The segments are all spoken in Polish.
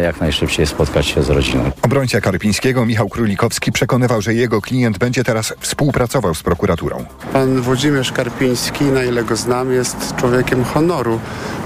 jak najszybciej spotkać się z rodziną. Obrońca Karpińskiego Michał Królikowski przekonywał, że jego klient będzie teraz współpracował z prokuraturą. Pan Włodzimierz Karpiński, na ile go znam, jest człowiekiem honoru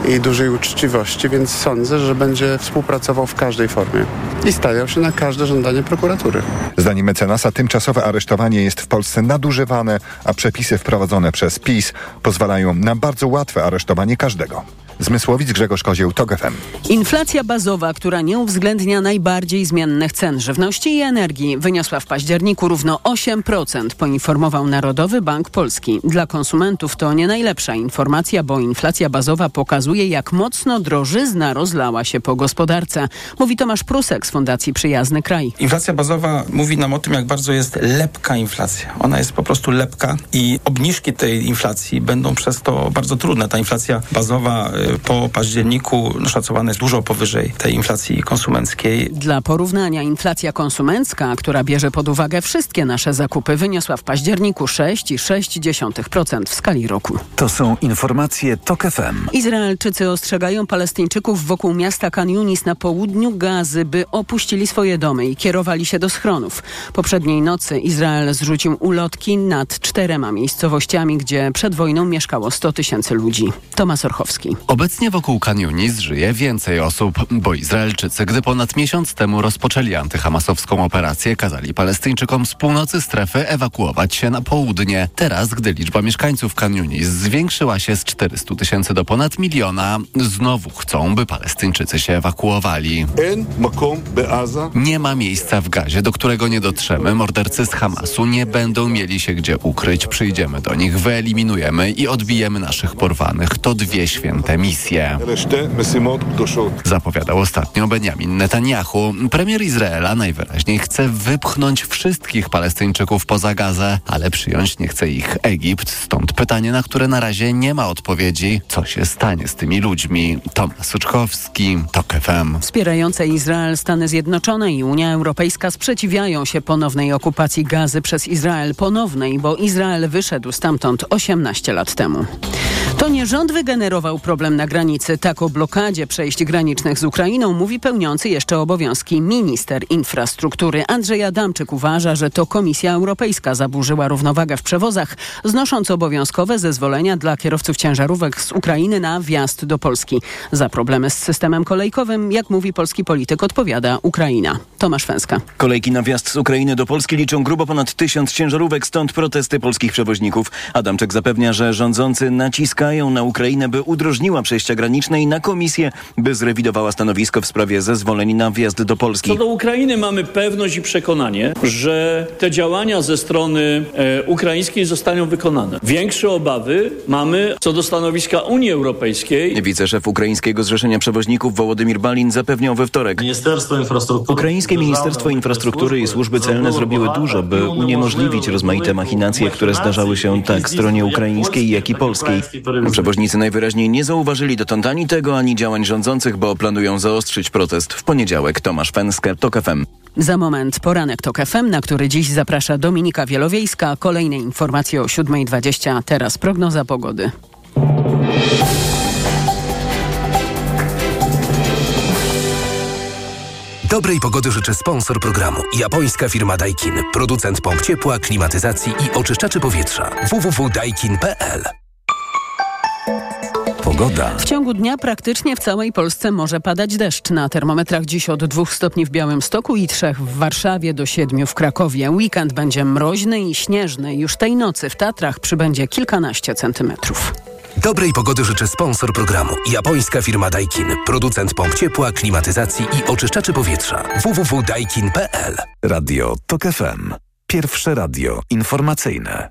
i dużej uczciwości, więc sądzę, że będzie współpracował w każdej formie i stawiał się na każde żądanie prokuratury. Zdaniem mecenasa tymczasowe aresztowanie jest w Polsce nadużywane, a przepisy wprowadzone przez PiS pozwalają na bardzo łatwe aresztowanie każdego. Zmysłowic Grzegorz Kozieł, TOG FM. Inflacja bazowa, która nie uwzględnia najbardziej zmiennych cen żywności i energii, wyniosła w październiku równo 8%, poinformował Narodowy Bank Polski. Dla konsumentów to nie najlepsza informacja, bo inflacja bazowa pokazuje, jak mocno drożyzna rozlała się po gospodarce. Mówi Tomasz Prusek z Fundacji Przyjazny Kraj. Inflacja bazowa mówi nam o tym, jak bardzo jest lepka inflacja. Ona jest po prostu lepka i obniżki tej inflacji będą przez to bardzo trudne. Ta inflacja bazowa po październiku no, szacowana jest dużo powyżej tej inflacji konsumenckiej. Dla porównania inflacja konsumencka, która bierze pod uwagę wszystkie nasze zakupy, wyniosła w październiku 6,6% w skali roku. To są informacje TOK FM. Izraelczycy ostrzegają Palestyńczyków wokół miasta Kan Yunis na południu Gazy, by opuścili swoje domy i kierowali się do schronów. Poprzedniej nocy Izrael zrzucił ulotki nad czterema miejscowościami, gdzie przed wojną mieszkało 100 tysięcy ludzi. Tomasz Orchowski. Obecnie wokół Kan Yunis żyje więcej osób, bo Izraelczycy, gdy ponad miesiąc temu rozpoczęli antyhamasowską operację, kazali Palestyńczykom z północy strefy ewakuować się na południe. Teraz, gdy liczba mieszkańców Kan Yunis zwiększyła się z 400 tysięcy do ponad miliona, znowu chcą, by Palestyńczycy się ewakuowali. Nie ma miejsca w gazie, do którego nie dotrzemy. Mordercy z Hamasu nie będą mieli się gdzie ukryć. Przyjdziemy do nich, wyeliminujemy i odbijemy naszych porwanych. To dwie święte misje. Zapowiadał ostatnio Benjamin Netanyahu. Premier Izraela najwyraźniej chce wypchnąć wszystkich Palestyńczyków poza Gazę, ale przyjąć nie chce ich Egipt. Stąd pytanie, na które na razie nie ma odpowiedzi. Co się stanie z tymi ludźmi? Tomasz Suczkowski, TOK FM. Wspierające Izrael Stany Zjednoczone i Unia Europejska sprzeciwiają się ponownej okupacji Gazy przez Izrael. Ponownej, bo Izrael wyszedł stamtąd 18 lat temu. To nie rząd wygenerował problem na granicy. Tak o blokadzie przejść granicznych z Ukrainą mówi pełniący jeszcze obowiązki minister infrastruktury. Andrzej Adamczyk uważa, że to Komisja Europejska zaburzyła równowagę w przewozach, znosząc obowiązkowe zezwolenia dla kierowców ciężarówek z Ukrainy na wjazd do Polski. Za problemy z systemem kolejkowym, jak mówi polski polityk, odpowiada Ukraina. Tomasz Fęska. Kolejki na wjazd z Ukrainy do Polski liczą grubo ponad tysiąc ciężarówek, stąd protesty polskich przewoźników. Adamczyk zapewnia, że rządzący naciskają na Ukrainę, by udrożniła przejścia graniczne i na komisję, by zrewidowała stanowisko w sprawie zezwoleń na wjazd do Polski. Co do Ukrainy mamy pewność i przekonanie, że te działania ze strony e, ukraińskiej zostaną wykonane. Większe obawy mamy co do stanowiska Unii Europejskiej. Wiceszef Ukraińskiego Zrzeszenia Przewoźników Wołodymir Balin zapewniał we wtorek. Ministerstwo Infrastruktury. Ukraińskie Ministerstwo Infrastruktury i służby celne zrobiły dużo, by uniemożliwić rozmaite machinacje, które zdarzały się tak stronie ukraińskiej, jak i polskiej. Przewoźnicy najwyraźniej nie zauważyli dotąd ani tego, ani działań rządzących, bo planują zaostrzyć protest. W poniedziałek Tomasz Fenske, TOK FM. Za moment poranek TOK FM, na który dziś zaprasza Dominika Wielowiejska. Kolejne informacje o 7.20. Teraz prognoza pogody. Dobrej pogody życzy sponsor programu. Japońska firma Daikin. Producent pomp ciepła, klimatyzacji i oczyszczaczy powietrza. www.daikin.pl Pogoda. W ciągu dnia praktycznie w całej Polsce może padać deszcz. Na termometrach dziś od 2 stopni w Białymstoku i 3 w Warszawie do 7 w Krakowie. Weekend będzie mroźny i śnieżny. Już tej nocy w Tatrach przybędzie kilkanaście centymetrów. Dobrej pogody życzy sponsor programu. Japońska firma Daikin. Producent pomp ciepła, klimatyzacji i oczyszczaczy powietrza. www.daikin.pl Radio TOK FM. Pierwsze radio informacyjne.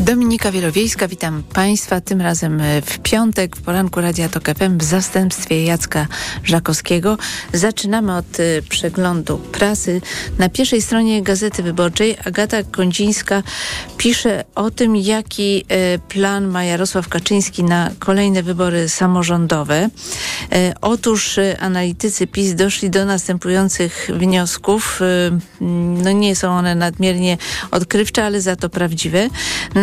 Dominika Wielowiejska, witam Państwa. Tym razem w piątek w poranku Radia Tok FM w zastępstwie Jacka Żakowskiego. Zaczynamy od y, przeglądu prasy. Na pierwszej stronie Gazety Wyborczej Agata Kondzińska pisze o tym, jaki y, plan ma Jarosław Kaczyński na kolejne wybory samorządowe. Otóż analitycy PiS doszli do następujących wniosków. No nie są one nadmiernie odkrywcze, ale za to prawdziwe.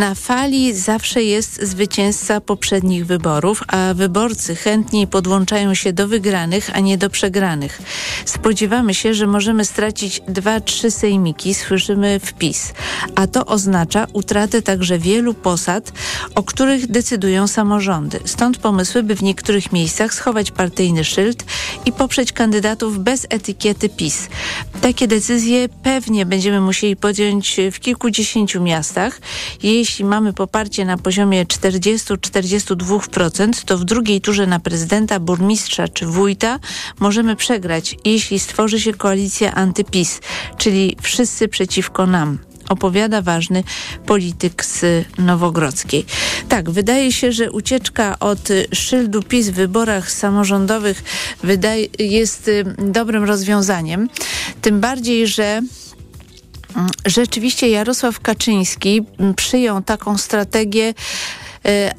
Na fali zawsze jest zwycięzca poprzednich wyborów, a wyborcy chętniej podłączają się do wygranych, a nie do przegranych. Spodziewamy się, że możemy stracić dwa, trzy sejmiki, słyszymy wpis, a to oznacza utratę także wielu posad, o których decydują samorządy. Stąd pomysły, by w niektórych miejscach schować partyjny szyld i poprzeć kandydatów bez etykiety PiS. Takie decyzje pewnie będziemy musieli podjąć w kilkudziesięciu miastach. Jeśli mamy poparcie na poziomie 40-42%, to w drugiej turze na prezydenta, burmistrza czy wójta możemy przegrać, jeśli stworzy się koalicja antypis, czyli wszyscy przeciwko nam opowiada ważny polityk z Nowogrodzkiej. Tak, wydaje się, że ucieczka od szyldu PiS w wyborach samorządowych wydaje, jest y, dobrym rozwiązaniem. Tym bardziej, że rzeczywiście Jarosław Kaczyński mm, przyjął taką strategię y,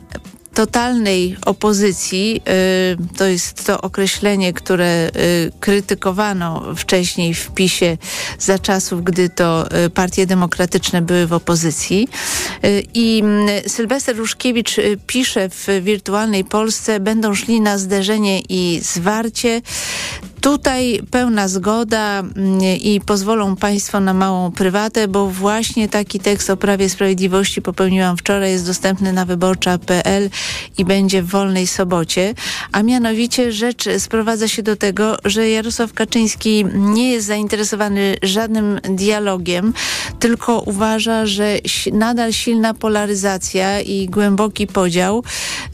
totalnej opozycji, y, to jest to określenie, które y, krytykowano wcześniej w PiSie za czasów, gdy to partie demokratyczne były w opozycji. I mm, Sylwester Ruszkiewicz pisze w Wirtualnej Polsce, będą szli na zderzenie i zwarcie. Tutaj pełna zgoda mm, i pozwolą Państwo na małą prywatę, bo właśnie taki tekst o Prawie Sprawiedliwości popełniłam wczoraj, jest dostępny na wyborcza.pl i będzie w wolnej sobocie. A mianowicie rzecz sprowadza się do tego, że Jarosław Kaczyński nie jest zainteresowany żadnym dialogiem, tylko uważa, że nadal silna polaryzacja i głęboki podział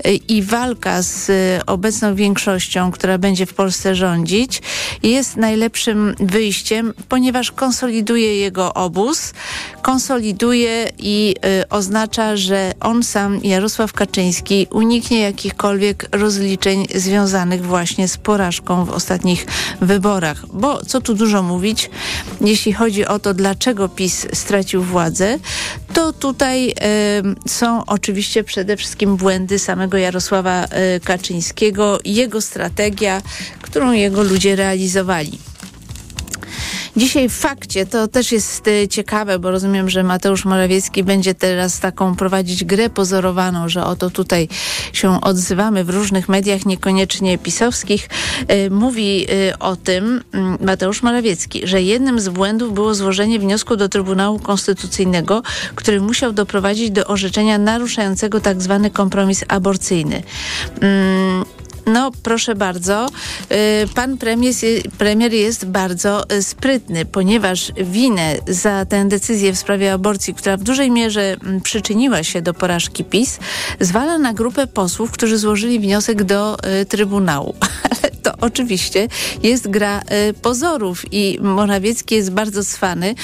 y, i walka z obecną większością, która będzie w Polsce rządzić, jest najlepszym wyjściem, ponieważ konsoliduje jego obóz, konsoliduje i y, oznacza, że on sam, Jarosław Kaczyński, uniknie jakichkolwiek rozliczeń związanych właśnie z porażką w ostatnich wyborach. Bo co tu dużo mówić, jeśli chodzi o to, dlaczego PiS stracił władzę, to tutaj y, są oczywiście przede wszystkim błędy samego Jarosława y, Kaczyńskiego, jego strategia, którą jego ludzie realizowali. Dzisiaj w fakcie to też jest y, ciekawe, bo rozumiem, że Mateusz Morawiecki będzie teraz taką prowadzić grę pozorowaną, że oto tutaj się odzywamy w różnych mediach, niekoniecznie pisowskich. Y, mówi y, o tym mm, Mateusz Morawiecki, że jednym z błędów było złożenie wniosku do Trybunału Konstytucyjnego, który musiał doprowadzić do orzeczenia naruszającego tak zwany kompromis aborcyjny. No, proszę bardzo. Y, pan premier, premier jest bardzo y, sprytny, ponieważ winę za tę decyzję w sprawie aborcji, która w dużej mierze mm, przyczyniła się do porażki PiS, zwala na grupę posłów, którzy złożyli wniosek do y, Trybunału. Ale to oczywiście jest gra pozorów i Morawiecki jest bardzo cwany,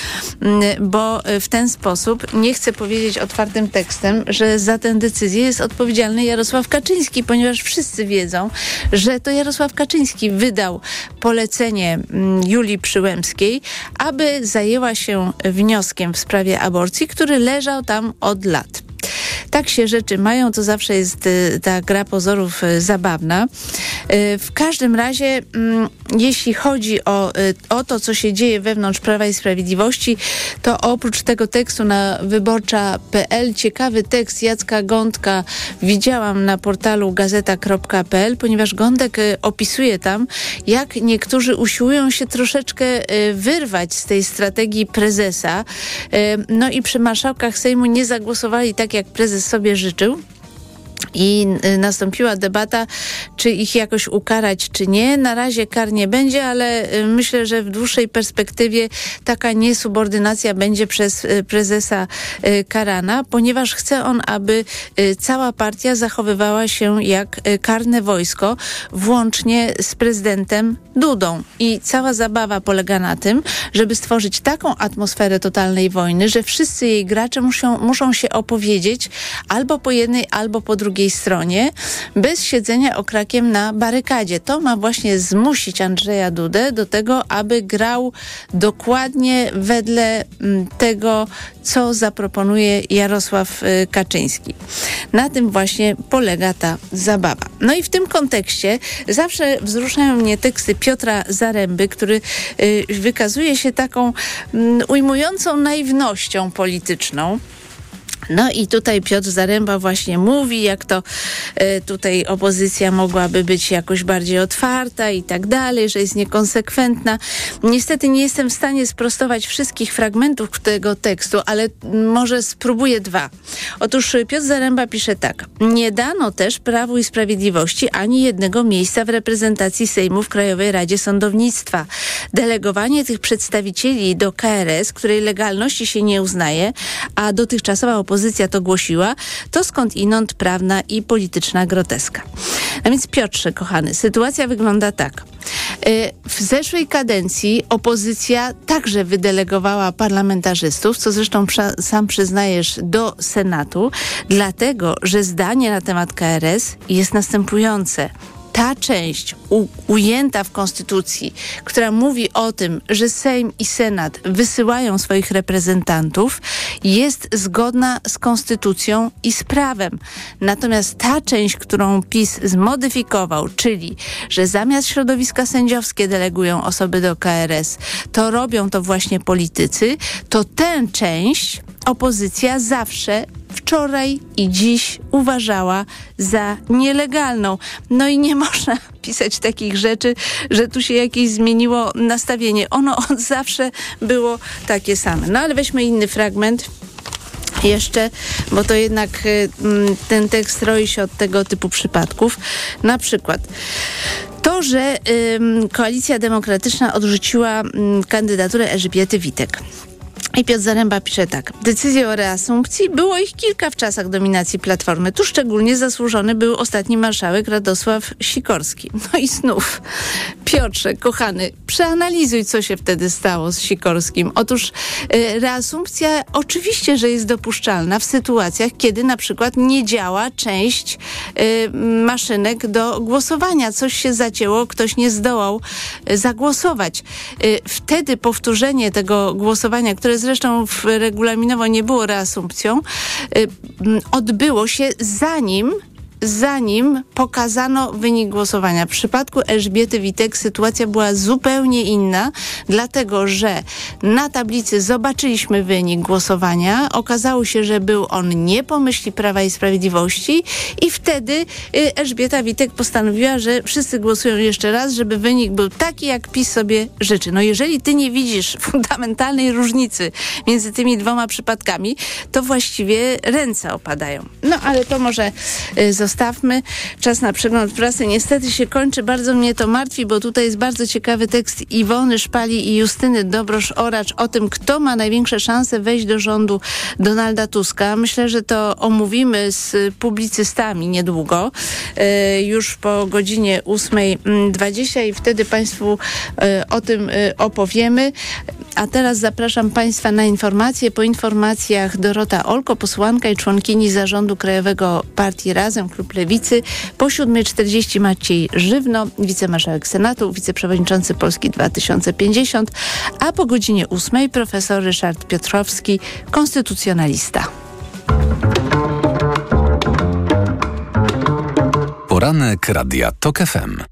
mm, bo w ten sposób nie chce powiedzieć otwartym tekstem, że za tę decyzję jest odpowiedzialny Jarosław Kaczyński, ponieważ wszyscy wiedzą, że to Jarosław Kaczyński wydał polecenie mm, Julii Przyłębskiej, aby zajęła się wnioskiem w sprawie aborcji, który leżał tam od lat tak się rzeczy mają, to zawsze jest y, ta gra pozorów y, zabawna. Y, w każdym razie, mm, jeśli chodzi o, o to, co się dzieje wewnątrz Prawa i Sprawiedliwości, to oprócz tego tekstu na wyborcza.pl, ciekawy tekst Jacka Gądka widziałam na portalu gazeta.pl, ponieważ Gądek opisuje tam, jak niektórzy usiłują się troszeczkę wyrwać z tej strategii prezesa. No i przy marszałkach Sejmu nie zagłosowali tak, jak prezes sobie życzył. I y, nastąpiła debata, czy ich jakoś ukarać, czy nie. Na razie kar nie będzie, ale y, myślę, że w dłuższej perspektywie taka niesubordynacja będzie przez y, prezesa karana, ponieważ chce on, aby cała partia zachowywała się jak karne wojsko, włącznie z prezydentem Dudą. I cała zabawa polega na tym, żeby stworzyć taką atmosferę totalnej wojny, że wszyscy jej gracze muszą, muszą się opowiedzieć albo po jednej, albo po drugiej drugiej stronie, bez siedzenia okrakiem na barykadzie. To ma właśnie zmusić Andrzeja Dudę do tego, aby grał dokładnie wedle mm, tego, co zaproponuje Jarosław y, Kaczyński. Na tym właśnie polega ta zabawa. No i w tym kontekście zawsze wzruszają mnie teksty Piotra Zaręby, który y, wykazuje się taką mm, ujmującą naiwnością polityczną. No i tutaj Piotr Zaręba właśnie mówi, jak to y, tutaj opozycja mogłaby być jakoś bardziej otwarta i tak dalej, że jest niekonsekwentna. Niestety nie jestem w stanie sprostować wszystkich fragmentów tego tekstu, ale może spróbuję dwa. Otóż Piotr Zaręba pisze tak. Nie dano też Prawu i Sprawiedliwości ani jednego miejsca w reprezentacji Sejmu w Krajowej Radzie Sądownictwa. Delegowanie tych przedstawicieli do KRS, której legalności się nie uznaje, a dotychczasowa opozycja opozycja to głosiła, to skąd inąd prawna i polityczna groteska. A więc Piotrze, kochany, sytuacja wygląda tak. Y, w zeszłej kadencji opozycja także wydelegowała parlamentarzystów, co zresztą sam przyznajesz do Senatu, dlatego że zdanie na temat KRS jest następujące ta część u, ujęta w Konstytucji, która mówi o tym, że Sejm i Senat wysyłają swoich reprezentantów, jest zgodna z Konstytucją i z prawem. Natomiast ta część, którą PiS zmodyfikował, czyli, że zamiast środowiska sędziowskie delegują osoby do KRS, to robią to właśnie politycy, to tę część opozycja zawsze wczoraj i dziś uważała za nielegalną. No i nie można pisać takich rzeczy, że tu się jakieś zmieniło nastawienie. Ono od zawsze było takie same. No ale weźmy inny fragment jeszcze, bo to jednak y, mm, ten tekst roi się od tego typu przypadków. Na przykład to, że Koalicja Demokratyczna odrzuciła y, kandydaturę Elżbiety Witek. I Piotr Zaręba pisze tak. Decyzje o reasumpcji było ich kilka w czasach dominacji Platformy. Tu szczególnie zasłużony był ostatni marszałek Radosław Sikorski. No i znów, Piotrze, kochany, przeanalizuj, co się wtedy stało z Sikorskim. Otóż y, reasumpcja oczywiście, że jest dopuszczalna w sytuacjach, kiedy na przykład nie działa część y, maszynek do głosowania. Coś się zacięło, ktoś nie zdołał y, zagłosować. Y, wtedy powtórzenie tego głosowania, które zresztą w regulaminowo nie było reasumpcją, y, odbyło się zanim zanim pokazano wynik głosowania. W przypadku Elżbiety Witek sytuacja była zupełnie inna, dlatego że na tablicy zobaczyliśmy wynik głosowania. Okazało się, że był on nie po myśli Prawa i Sprawiedliwości i wtedy y, Elżbieta Witek postanowiła, że wszyscy głosują jeszcze raz, żeby wynik był taki, jak PiS sobie życzy. No jeżeli ty nie widzisz fundamentalnej różnicy między tymi dwoma przypadkami, to właściwie ręce opadają. No ale to może zostać y, zostawmy. Czas na przegląd prasy niestety się kończy. Bardzo mnie to martwi, bo tutaj jest bardzo ciekawy tekst Iwony Szpali i Justyny Dobrosz-Oracz o tym, kto ma największe szanse wejść do rządu Donalda Tuska. Myślę, że to omówimy z publicystami niedługo, e, już po godzinie 8.20 i wtedy Państwu e, o tym e, opowiemy. A teraz zapraszam Państwa na informacje. Po informacjach Dorota Olko, posłanka i członkini zarządu Krajowego Partii Razem, klub Lewicy. Po 7.40 Maciej Żywno, wicemarszałek Senatu, wiceprzewodniczący Polski 2050, a po godzinie 8 profesor Ryszard Piotrowski, konstytucjonalista. Poranek Radia TOK FM.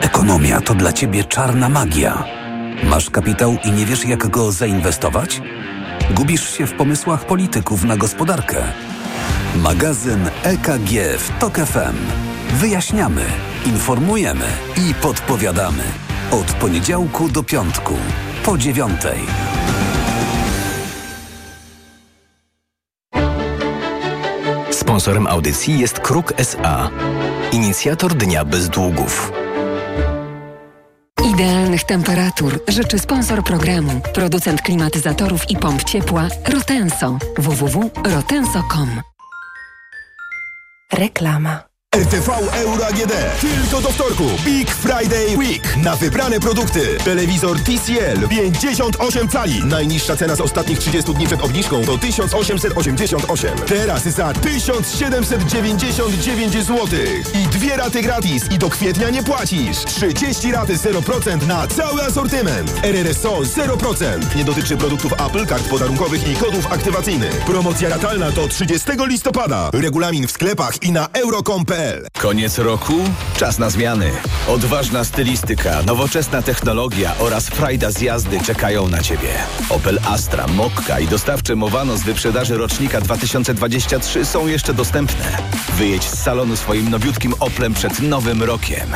Ekonomia to dla Ciebie czarna magia. Masz kapitał i nie wiesz jak go zainwestować? Gubisz się w pomysłach polityków na gospodarkę Magazyn EKG w TOK FM. Wyjaśniamy, informujemy i podpowiadamy. Od poniedziałku do piątku, po dziewiątej. Sponsorem audycji jest Kruk SA, inicjator Dnia Bez Długów. Idealnych temperatur życzy sponsor programu, producent klimatyzatorów i pomp ciepła Rotenso www.rotenso.com. Reklama. RTV Euro AGD. Tylko do wtorku. Big Friday Week. Na wybrane produkty. Telewizor TCL 58 cali. Najniższa cena z ostatnich 30 dni przed obniżką to 1888. Teraz za 1799 zł. I dwie raty gratis. I do kwietnia nie płacisz. 30 raty 0% na cały asortyment. RRSO 0%. Nie dotyczy produktów Apple, kart podarunkowych i kodów aktywacyjnych. Promocja ratalna do 30 listopada. Regulamin w sklepach i na euro.com.pl Koniec roku? Czas na zmiany. Odważna stylistyka, nowoczesna technologia oraz frajda z jazdy czekają na Ciebie. Opel Astra, Mokka i dostawcze Mowano z wyprzedaży rocznika 2023 są jeszcze dostępne. Wyjedź z salonu swoim nowiutkim Oplem przed nowym rokiem.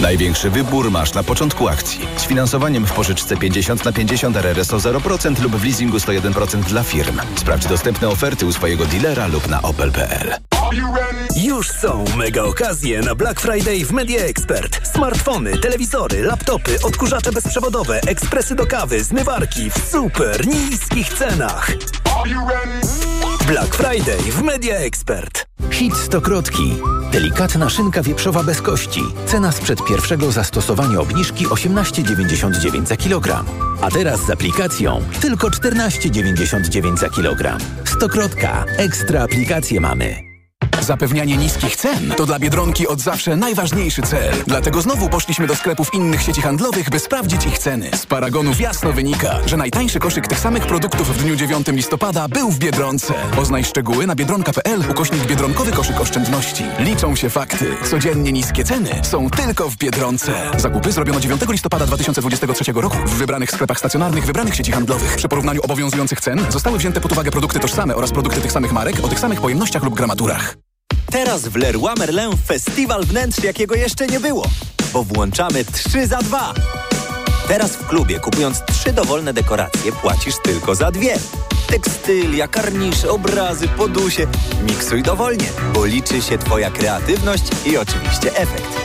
Największy wybór masz na początku akcji. Z finansowaniem w pożyczce 50 na 50 RRSO 0% lub w leasingu 101% dla firm. Sprawdź dostępne oferty u swojego dealera lub na opel.pl. Już są mega okazje na Black Friday w Media Expert. Smartfony, telewizory, laptopy, odkurzacze bezprzewodowe, ekspresy do kawy, zmywarki w super niskich cenach. Black Friday w Media Expert. Hit stokrotki. Delikatna szynka wieprzowa bez kości. Cena sprzed pierwszego zastosowania obniżki 18,99 za kilogram. A teraz z aplikacją tylko 14,99 za kilogram. Stokrotka. Ekstra aplikacje mamy. Zapewnianie niskich cen to dla Biedronki od zawsze najważniejszy cel. Dlatego znowu poszliśmy do sklepów innych sieci handlowych, by sprawdzić ich ceny. Z paragonów jasno wynika, że najtańszy koszyk tych samych produktów w dniu 9 listopada był w Biedronce. Poznaj szczegóły na biedronka.pl ukośnik Biedronkowy koszyk oszczędności. Liczą się fakty. Codziennie niskie ceny są tylko w Biedronce. Zakupy zrobiono 9 listopada 2023 roku w wybranych sklepach stacjonarnych wybranych sieci handlowych. Przy porównaniu obowiązujących cen zostały wzięte pod uwagę produkty tożsame oraz produkty tych samych marek o tych samych pojemnościach lub gramaturach. Teraz w Leroy Merlin festiwal wnętrz, jakiego jeszcze nie było, bo włączamy 3 za 2. Teraz w klubie, kupując trzy dowolne dekoracje, płacisz tylko za dwie. Tekstylia, karnisze, obrazy, podusie. Miksuj dowolnie, bo liczy się Twoja kreatywność i oczywiście efekt.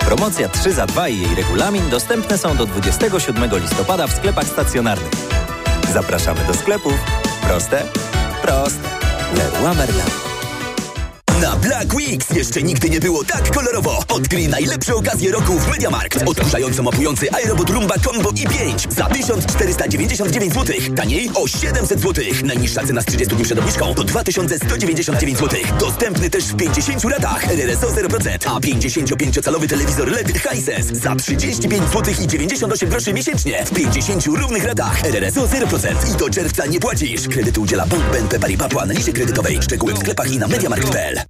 Promocja 3 za 2 i jej regulamin dostępne są do 27 listopada w sklepach stacjonarnych. Zapraszamy do sklepów. Proste? Proste. Leroy Merlin. Na Black Weeks jeszcze nigdy nie było tak kolorowo. Odkryj najlepsze okazje roku w MediaMarkt. Odkurzająco mapujący iRobot Rumba Combo i5 za 1499 zł. Taniej o 700 zł. Najniższa cena z 30 dni przed obniżką to 2199 zł. Dostępny też w 50 ratach. RRSO 0%, a 55-calowy telewizor LED Hisense za 35 zł i 98 groszy miesięcznie. W 50 równych ratach. RRSO 0% i do czerwca nie płacisz. Kredytu udziela Bank BNP Paribas po analizie kredytowej. Szczegóły w sklepach i na MediaMarkt.pl.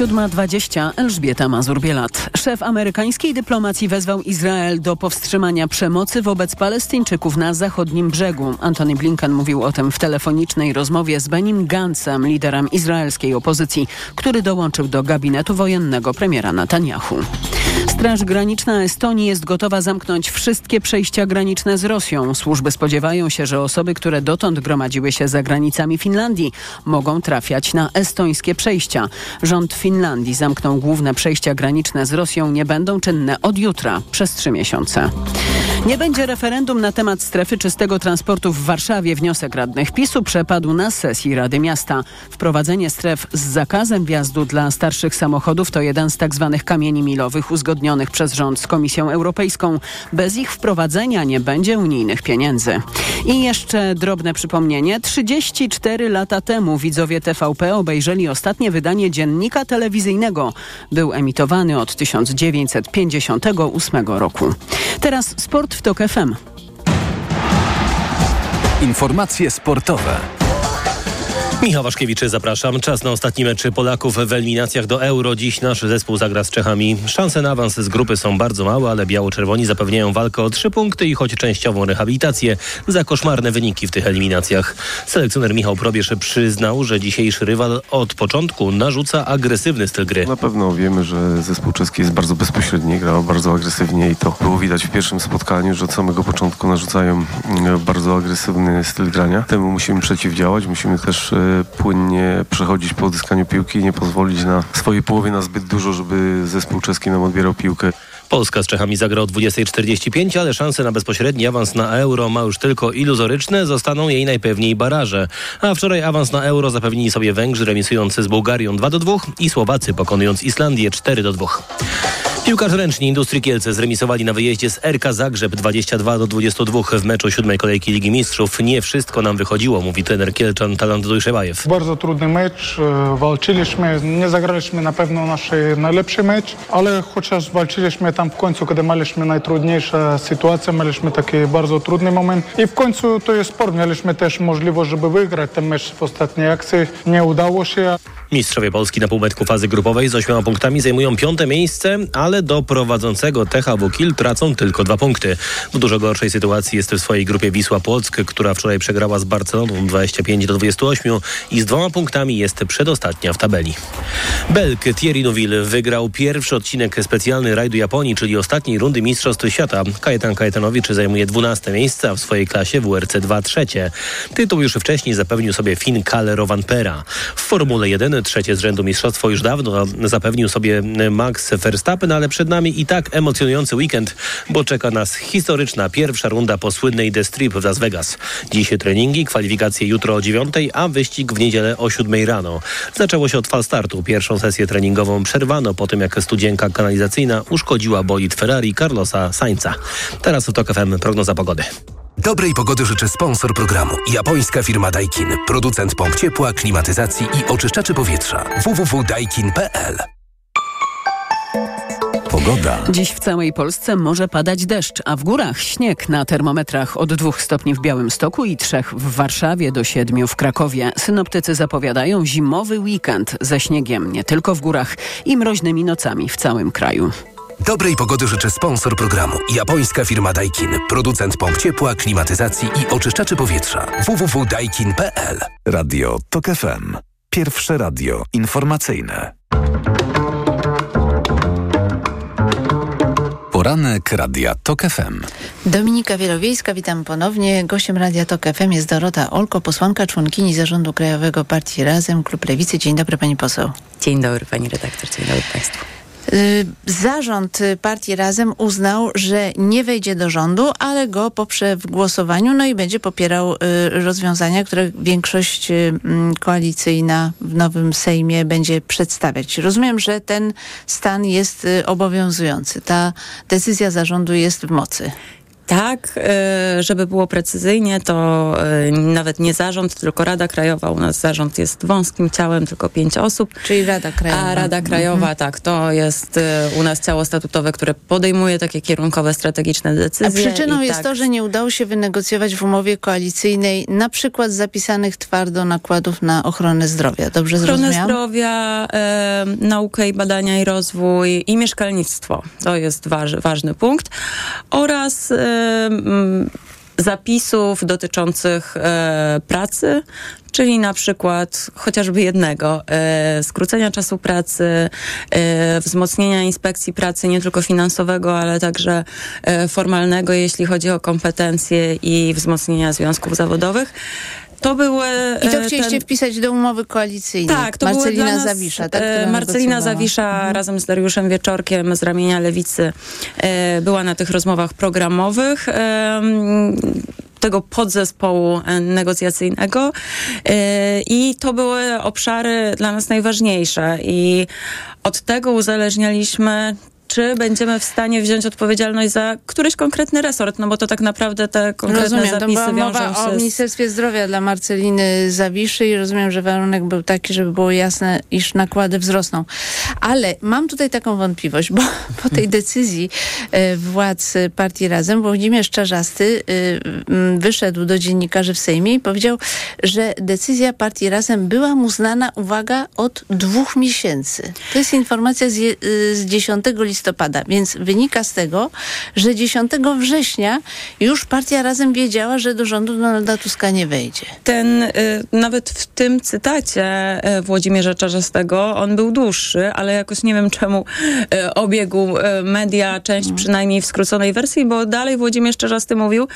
7.20 Elżbieta Mazur-Bielat. Szef amerykańskiej dyplomacji wezwał Izrael do powstrzymania przemocy wobec Palestyńczyków na zachodnim brzegu. Antony Blinken mówił o tym w telefonicznej rozmowie z Benim Gantzem, liderem izraelskiej opozycji, który dołączył do gabinetu wojennego premiera Netanyahu. Straż Graniczna Estonii jest gotowa zamknąć wszystkie przejścia graniczne z Rosją. Służby spodziewają się, że osoby, które dotąd gromadziły się za granicami Finlandii, mogą trafiać na estońskie przejścia. Rząd Finlandii zamknął główne przejścia graniczne z Rosją, nie będą czynne od jutra przez trzy miesiące. Nie będzie referendum na temat strefy czystego transportu w Warszawie. Wniosek radnych PiSu przepadł na sesji Rady Miasta. Wprowadzenie stref z zakazem wjazdu dla starszych samochodów to jeden z tak zwanych kamieni milowych uzgodnionych przez rząd z Komisją Europejską. Bez ich wprowadzenia nie będzie unijnych pieniędzy. I jeszcze drobne przypomnienie. 34 lata temu widzowie TVP obejrzeli ostatnie wydanie dziennika telewizyjnego. Był emitowany od 1958 roku. Teraz sport w TOK FM. Informacje sportowe. Michał Waszkiewicz, zapraszam. Czas na ostatni mecz Polaków w eliminacjach do Euro. Dziś nasz zespół zagra z Czechami. Szanse na awans z grupy są bardzo małe, ale biało-czerwoni zapewniają walkę o trzy punkty i choć częściową rehabilitację za koszmarne wyniki w tych eliminacjach. Selekcjoner Michał Probierz przyznał, że dzisiejszy rywal od początku narzuca agresywny styl gry. Na pewno wiemy, że zespół czeski jest bardzo bezpośredni, grał bardzo agresywnie i to było widać w pierwszym spotkaniu, że od samego początku narzucają mm, bardzo agresywny styl grania. Temu musimy przeciwdziałać, musimy też e, płynnie przechodzić po odzyskaniu piłki i nie pozwolić na swojej połowie na zbyt dużo, żeby zespół czeski nam odbierał piłkę. Polska z Czechami zagra o 20.45, ale szanse na bezpośredni awans na euro ma już tylko iluzoryczne, zostaną jej najpewniej baraże. A wczoraj awans na euro zapewnili sobie Węgrzy remisujący z Bułgarią 2 do 2 i Słowacy pokonując Islandię 4 do 2. Piłkarze ręczni Industrii Kielce zremisowali na wyjeździe z RK Zagrzeb 22 do 22 w meczu siódmej kolejki Ligi Mistrzów. Nie wszystko nam wychodziło, mówi trener Kielczan Talant Dojszewajew. Bardzo trudny mecz, e, walczyliśmy, nie zagraliśmy na pewno nasz najlepszy mecz, ale chociaż walczyliśmy tam w końcu, kiedy mieliśmy najtrudniejszą sytuację, mieliśmy taki bardzo trudny moment i w końcu to jest sport, mieliśmy też możliwość, żeby wygrać ten mecz w ostatniej akcji, nie udało się. Mistrzowie Polski na półmetku fazy grupowej z ośmioma punktami zajmują piąte miejsce, ale do prowadzącego THW Kiel tracą tylko dwa punkty. W dużo gorszej sytuacji jest w swojej grupie Wisła Płock, która wczoraj przegrała z Barceloną 25 do 28 i z dwoma punktami jest przedostatnia w tabeli. Belk Thierry Neuville wygrał pierwszy odcinek specjalny rajdu Japonii, czyli ostatniej rundy Mistrzostw Świata. Kajetan Kajetanowicz zajmuje 12 miejsce, a w swojej klasie WRC 2 trzecie. Tytuł już wcześniej zapewnił sobie Finn Kalle Rovanpera. W Formule 1 trzecie z rzędu mistrzostwo już dawno zapewnił sobie Max Verstappen, ale przed nami i tak emocjonujący weekend, bo czeka nas historyczna pierwsza runda po słynnej The Strip w Las Vegas. Dziś treningi, kwalifikacje jutro o 9, a wyścig w niedzielę o 7 rano. Zaczęło się od falstartu. Pierwszą sesję treningową przerwano po tym, jak studzienka kanalizacyjna uszkodziła bolid Ferrari Carlosa Sainza. Teraz w TOK FM prognoza pogody. Dobrej pogody życzy sponsor programu. Japońska firma Daikin. Producent pomp ciepła, klimatyzacji i oczyszczaczy powietrza. www.daikin.pl Pogoda. Dziś w całej Polsce może padać deszcz, a w górach śnieg na termometrach od 2 stopni w Białymstoku i 3 w Warszawie do 7 w Krakowie. Synoptycy zapowiadają zimowy weekend ze śniegiem nie tylko w górach i mroźnymi nocami w całym kraju. Dobrej pogody życzy sponsor programu. Japońska firma Daikin. Producent pomp ciepła, klimatyzacji i oczyszczaczy powietrza. www.daikin.pl Radio TOK FM. Pierwsze radio informacyjne. Poranek Radia TOK FM. Dominika Wielowiejska, witam ponownie. Gościem Radia TOK FM jest Dorota Olko, posłanka członkini Zarządu Krajowego Partii Razem, Klub Lewicy. Dzień dobry pani poseł. Dzień dobry pani redaktor, dzień dobry państwu. Zarząd partii Razem uznał, że nie wejdzie do rządu, ale go poprze w głosowaniu, no i będzie popierał rozwiązania, które większość koalicyjna w nowym Sejmie będzie przedstawiać. Rozumiem, że ten stan jest obowiązujący. Ta decyzja zarządu jest w mocy. Tak, żeby było precyzyjnie, to nawet nie zarząd, tylko Rada Krajowa. U nas zarząd jest wąskim ciałem, tylko pięć osób. Czyli Rada Krajowa. A Rada Krajowa, mhm. tak, to jest u nas ciało statutowe, które podejmuje takie kierunkowe, strategiczne decyzje. A przyczyną jest tak... to, że nie udało się wynegocjować w umowie koalicyjnej na przykład zapisanych twardo nakładów na ochronę zdrowia. Dobrze ochronę zrozumiałam? zdrowia, e, naukę i badania i rozwój i mieszkalnictwo. To jest waż, ważny punkt. Oraz e, zapisów dotyczących e, pracy, czyli na przykład chociażby jednego, e, skrócenia czasu pracy, wzmocnienia inspekcji pracy nie tylko finansowego, ale także formalnego, jeśli chodzi o kompetencje i wzmocnienia związków zawodowych. To były... I to chcieliście ten... wpisać do umowy koalicyjnej. Tak, to Marcelina były nas, Zawisza. Tak, Marcelina Zawisza mhm. razem z Dariuszem Wieczorkiem z ramienia Lewicy e, była na tych rozmowach programowych. E, tego podzespołu negocjacyjnego i to były obszary dla nas najważniejsze i od tego uzależnialiśmy czy będziemy w stanie wziąć odpowiedzialność za któryś konkretny resort, no bo to tak naprawdę te konkretne rozumiem, zapisy to była mowa wiążą się o Ministerstwie Zdrowia dla Marceliny Zawiszy i rozumiem, że warunek był taki, żeby było jasne, iż nakłady wzrosną. Ale mam tutaj taką wątpliwość, bo po tej decyzji e, władz partii Razem Włodzimierz Czarzasty e, wyszedł do dziennikarzy w Sejmie i powiedział, że decyzja partii Razem była mu znana, uwaga, od dwóch miesięcy. To jest informacja z, je, z 10 listopada listopada. Więc wynika z tego, że 10 września już partia razem wiedziała, że do rządu Donalda Tuska nie wejdzie. Ten, y, nawet w tym cytacie y, Włodzimierza Czarzastego, on był dłuższy, ale jakoś nie wiem czemu y, obiegł media, część Mhm. przynajmniej w skróconej wersji, bo dalej Włodzimierz Czarzasty mówił,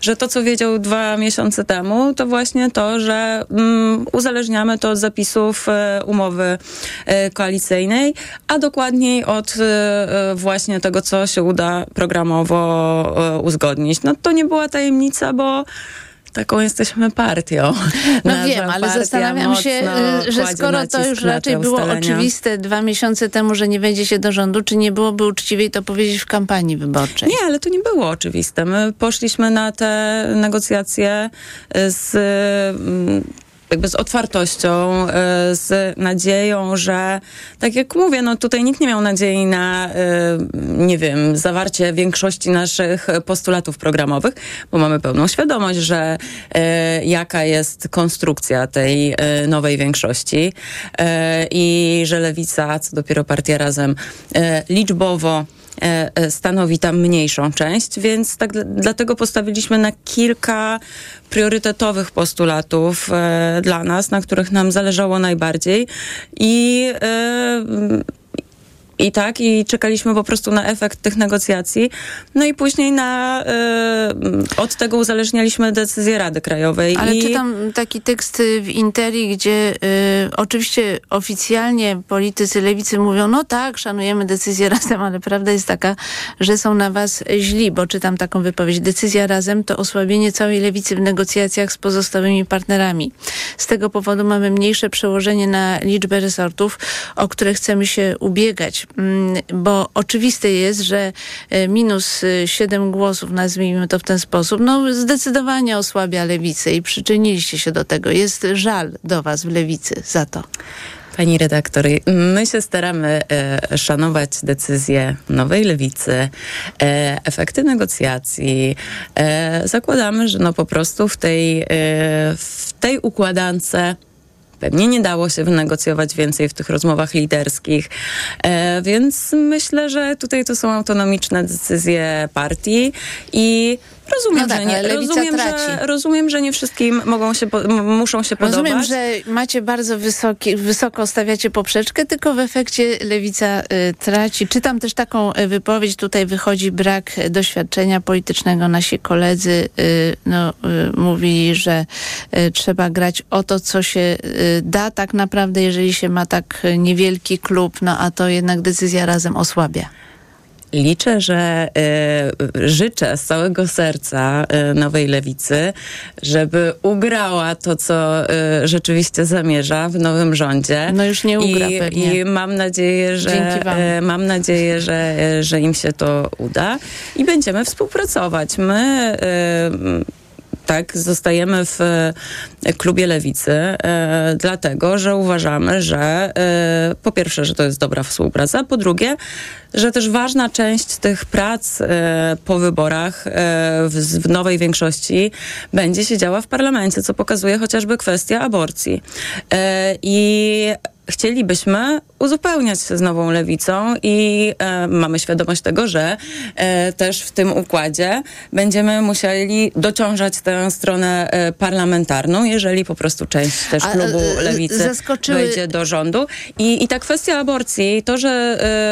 że to, co wiedział dwa miesiące temu, to właśnie to, że mm, uzależniamy to od zapisów umowy koalicyjnej, a dokładniej od właśnie tego, co się uda programowo uzgodnić. No to nie była tajemnica, bo taką jesteśmy partią. No Nasza wiem, ale zastanawiam się, y, że skoro to już raczej było ustalenia. oczywiste dwa miesiące temu, że nie wejdzie się do rządu, czy nie byłoby uczciwiej to powiedzieć w kampanii wyborczej? Nie, ale to nie było oczywiste. My poszliśmy na te negocjacje z mm, jakby z otwartością, y, z nadzieją, że tak jak mówię, no tutaj nikt nie miał nadziei na, y, nie wiem, zawarcie większości naszych postulatów programowych, bo mamy pełną świadomość, że y, jaka jest konstrukcja tej nowej większości i że Lewica, co dopiero partia Razem, liczbowo e, e, stanowi tam mniejszą część, więc tak dl- dlatego postawiliśmy na kilka priorytetowych postulatów e, dla nas, na których nam zależało najbardziej. I e, i tak, i czekaliśmy po prostu na efekt tych negocjacji. No i później na, e, od tego uzależnialiśmy decyzję Rady Krajowej. Ale I czytam taki tekst y, w Interi, gdzie y, oczywiście oficjalnie politycy lewicy mówią, no tak, szanujemy decyzję razem, ale prawda jest taka, że są na was źli, bo czytam taką wypowiedź. Decyzja razem to osłabienie całej lewicy w negocjacjach z pozostałymi partnerami. Z tego powodu mamy mniejsze przełożenie na liczbę resortów, o które chcemy się ubiegać, bo oczywiste jest, że e, minus y, 7 głosów, nazwijmy to w ten sposób, no zdecydowanie osłabia lewicę i przyczyniliście się do tego. Jest żal do was w lewicy za to. Pani redaktor, my się staramy e, szanować decyzje nowej lewicy, e, efekty negocjacji. E, zakładamy, że no po prostu w tej, e, w tej układance Pewnie nie dało się wynegocjować więcej w tych rozmowach liderskich, e, więc myślę, że tutaj to są autonomiczne decyzje partii i rozumiem, No tak, że nie, rozumiem, że, traci. rozumiem, że nie wszystkim mogą się, po, muszą się podobać. Rozumiem, że macie bardzo wysoki, wysoko stawiacie poprzeczkę, tylko w efekcie lewica y, traci. Czytam też taką y, wypowiedź, tutaj wychodzi brak doświadczenia politycznego. Nasi koledzy y, no, y, mówili, że y, trzeba grać o to, co się y, da tak naprawdę, jeżeli się ma tak niewielki klub, no a to jednak decyzja razem osłabia. Liczę, że y, życzę z całego serca y, nowej lewicy, żeby ugrała to, co y, rzeczywiście zamierza w nowym rządzie. No już nie ugra I, pewnie. I mam nadzieję, że mam nadzieję, że, że im się to uda i będziemy współpracować. My tak, zostajemy w e, klubie lewicy, e, dlatego, że uważamy, że e, po pierwsze, że to jest dobra współpraca, po drugie, że też ważna część tych prac po wyborach w, nowej większości będzie się działa w parlamencie, co pokazuje chociażby kwestia aborcji. I chcielibyśmy uzupełniać się z nową lewicą i e, mamy świadomość tego, że e, też w tym układzie będziemy musieli dociążać tę stronę e, parlamentarną, jeżeli po prostu część też A, klubu e, lewicy zaskoczyły- wejdzie do rządu. I, I ta kwestia aborcji, to, że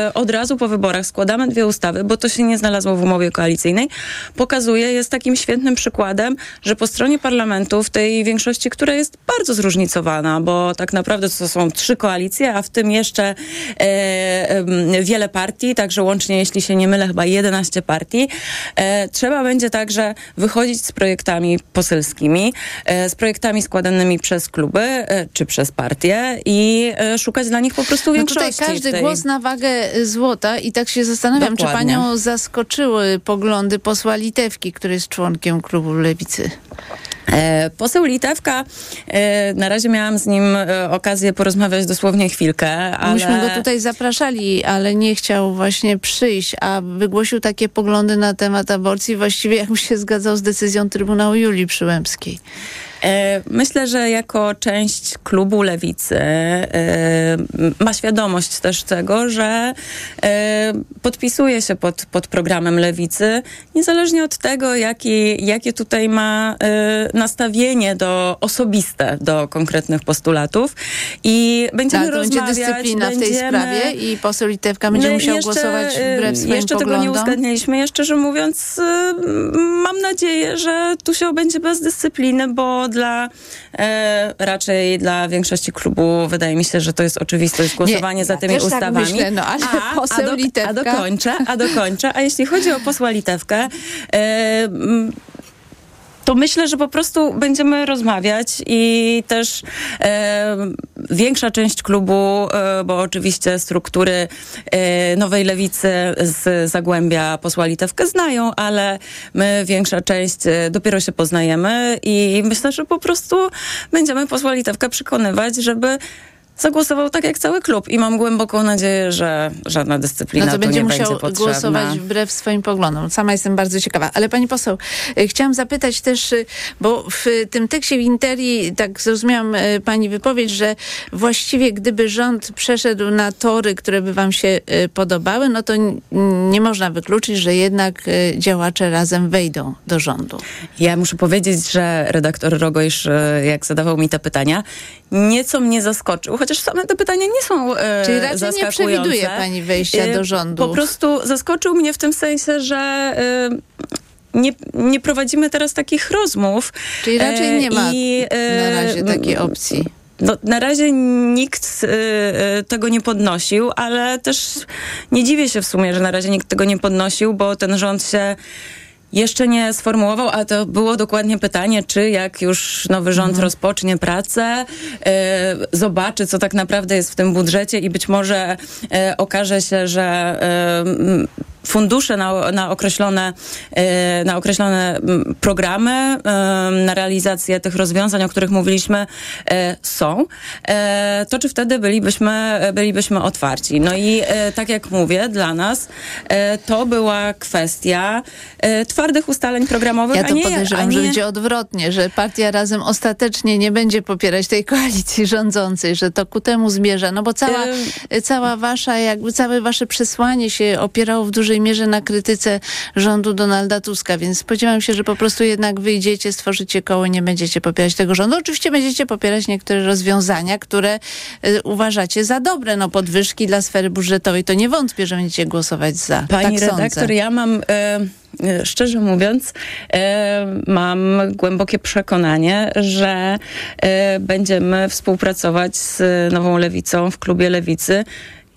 e, od razu po wyborach składamy dwie ustawy, bo to się nie znalazło w umowie koalicyjnej, pokazuje, jest takim świetnym przykładem, że po stronie parlamentu, w tej większości, która jest bardzo zróżnicowana, bo tak naprawdę to są trzy koalicje, a w tym jeszcze e, wiele partii, także łącznie, jeśli się nie mylę, chyba 11 partii. E, trzeba będzie także wychodzić z projektami poselskimi, e, z projektami składanymi przez kluby czy przez partie i szukać dla nich po prostu No tutaj większości. każdy tej... głos na wagę złota i tak się zastanawiam, czy Dokładnie. panią zaskoczyły poglądy posła Litewki, który jest członkiem klubu Lewicy. E, Poseł Litewka, e, na razie miałam z nim e, okazję porozmawiać dosłownie chwilkę, ale... Myśmy go tutaj zapraszali, ale nie chciał właśnie przyjść, a wygłosił takie poglądy na temat aborcji, właściwie jakby się zgadzał z decyzją Trybunału Julii Przyłębskiej. E, Myślę, że jako część klubu lewicy e, ma świadomość też tego, że e, podpisuje się pod, pod programem lewicy, niezależnie od tego, jaki, jakie tutaj ma nastawienie do osobiste do konkretnych postulatów. I będziemy Tak, to będzie rozmawiać. dyscyplina w tej będziemy- sprawie i poseł Litewka będzie musiał jeszcze, głosować wbrew swoim Jeszcze tego nie poglądom. uzgadniliśmy. Ja szczerze mówiąc, mam nadzieję, że tu się obędzie bez dyscypliny, bo dla e, raczej dla większości klubu wydaje mi się, że to jest oczywistość głosowanie Nie, za tymi tak ustawami. myślę, no, ale poseł a, do, a dokończę, a dokończę. A jeśli chodzi o posła Litewkę, e, mm, to myślę, że po prostu będziemy rozmawiać i też e, większa część klubu, e, bo oczywiście struktury e, Nowej Lewicy z Zagłębia posła Litewkę znają, ale my, większa część, e, dopiero się poznajemy i myślę, że po prostu będziemy posła Litewkę przekonywać, żeby zagłosował tak jak cały klub i mam głęboką nadzieję, że żadna dyscyplina No to będzie nie musiał będzie głosować wbrew swoim poglądom. Sama jestem bardzo ciekawa. Ale pani poseł, y, chciałam zapytać też, y, bo w tym tekście w Interii, tak zrozumiałam y, pani wypowiedź, że właściwie gdyby rząd przeszedł na tory, które by wam się podobały, no to nie można wykluczyć, że jednak działacze razem wejdą do rządu. Ja muszę powiedzieć, że redaktor Rogojsz, jak zadawał mi te pytania, nieco mnie zaskoczył, chociaż same te pytania nie są e, Czyli raczej nie przewiduje pani wejścia E, do rządu. Po prostu zaskoczył mnie w tym sensie, że e, nie, nie prowadzimy teraz takich rozmów. Czyli raczej E, nie ma i, na razie takiej opcji. No, na razie nikt y, tego nie podnosił, ale też nie dziwię się w sumie, że na razie nikt tego nie podnosił, bo ten rząd się jeszcze nie sformułował, a to było dokładnie pytanie, czy jak już nowy rząd rozpocznie pracę, y, zobaczy, co tak naprawdę jest w tym budżecie i być może y, okaże się, że y, m, fundusze na, na określone, y, na określone mm, programy, y, na realizację tych rozwiązań, o których mówiliśmy, y, są, y, to czy wtedy bylibyśmy, bylibyśmy otwarci. No i y, tak jak mówię, dla nas y, to była kwestia y, twardych ustaleń programowych, Ja to nie, podejrzewam, że nie, będzie odwrotnie, że partia razem ostatecznie nie będzie popierać tej koalicji rządzącej, że to ku temu zmierza. No bo cała, cała wasza, jakby całe wasze przesłanie się opierało w dużej mierze na krytyce rządu Donalda Tuska, więc spodziewam się, że po prostu jednak wyjdziecie, stworzycie koło i nie będziecie popierać tego rządu. Oczywiście będziecie popierać niektóre rozwiązania, które y, uważacie za dobre. No podwyżki dla sfery budżetowej, to nie wątpię, że będziecie głosować za. Pani tak redaktor, sądzę. ja mam, e, e, szczerze mówiąc, e, mam głębokie przekonanie, że e, będziemy współpracować z Nową Lewicą w klubie Lewicy.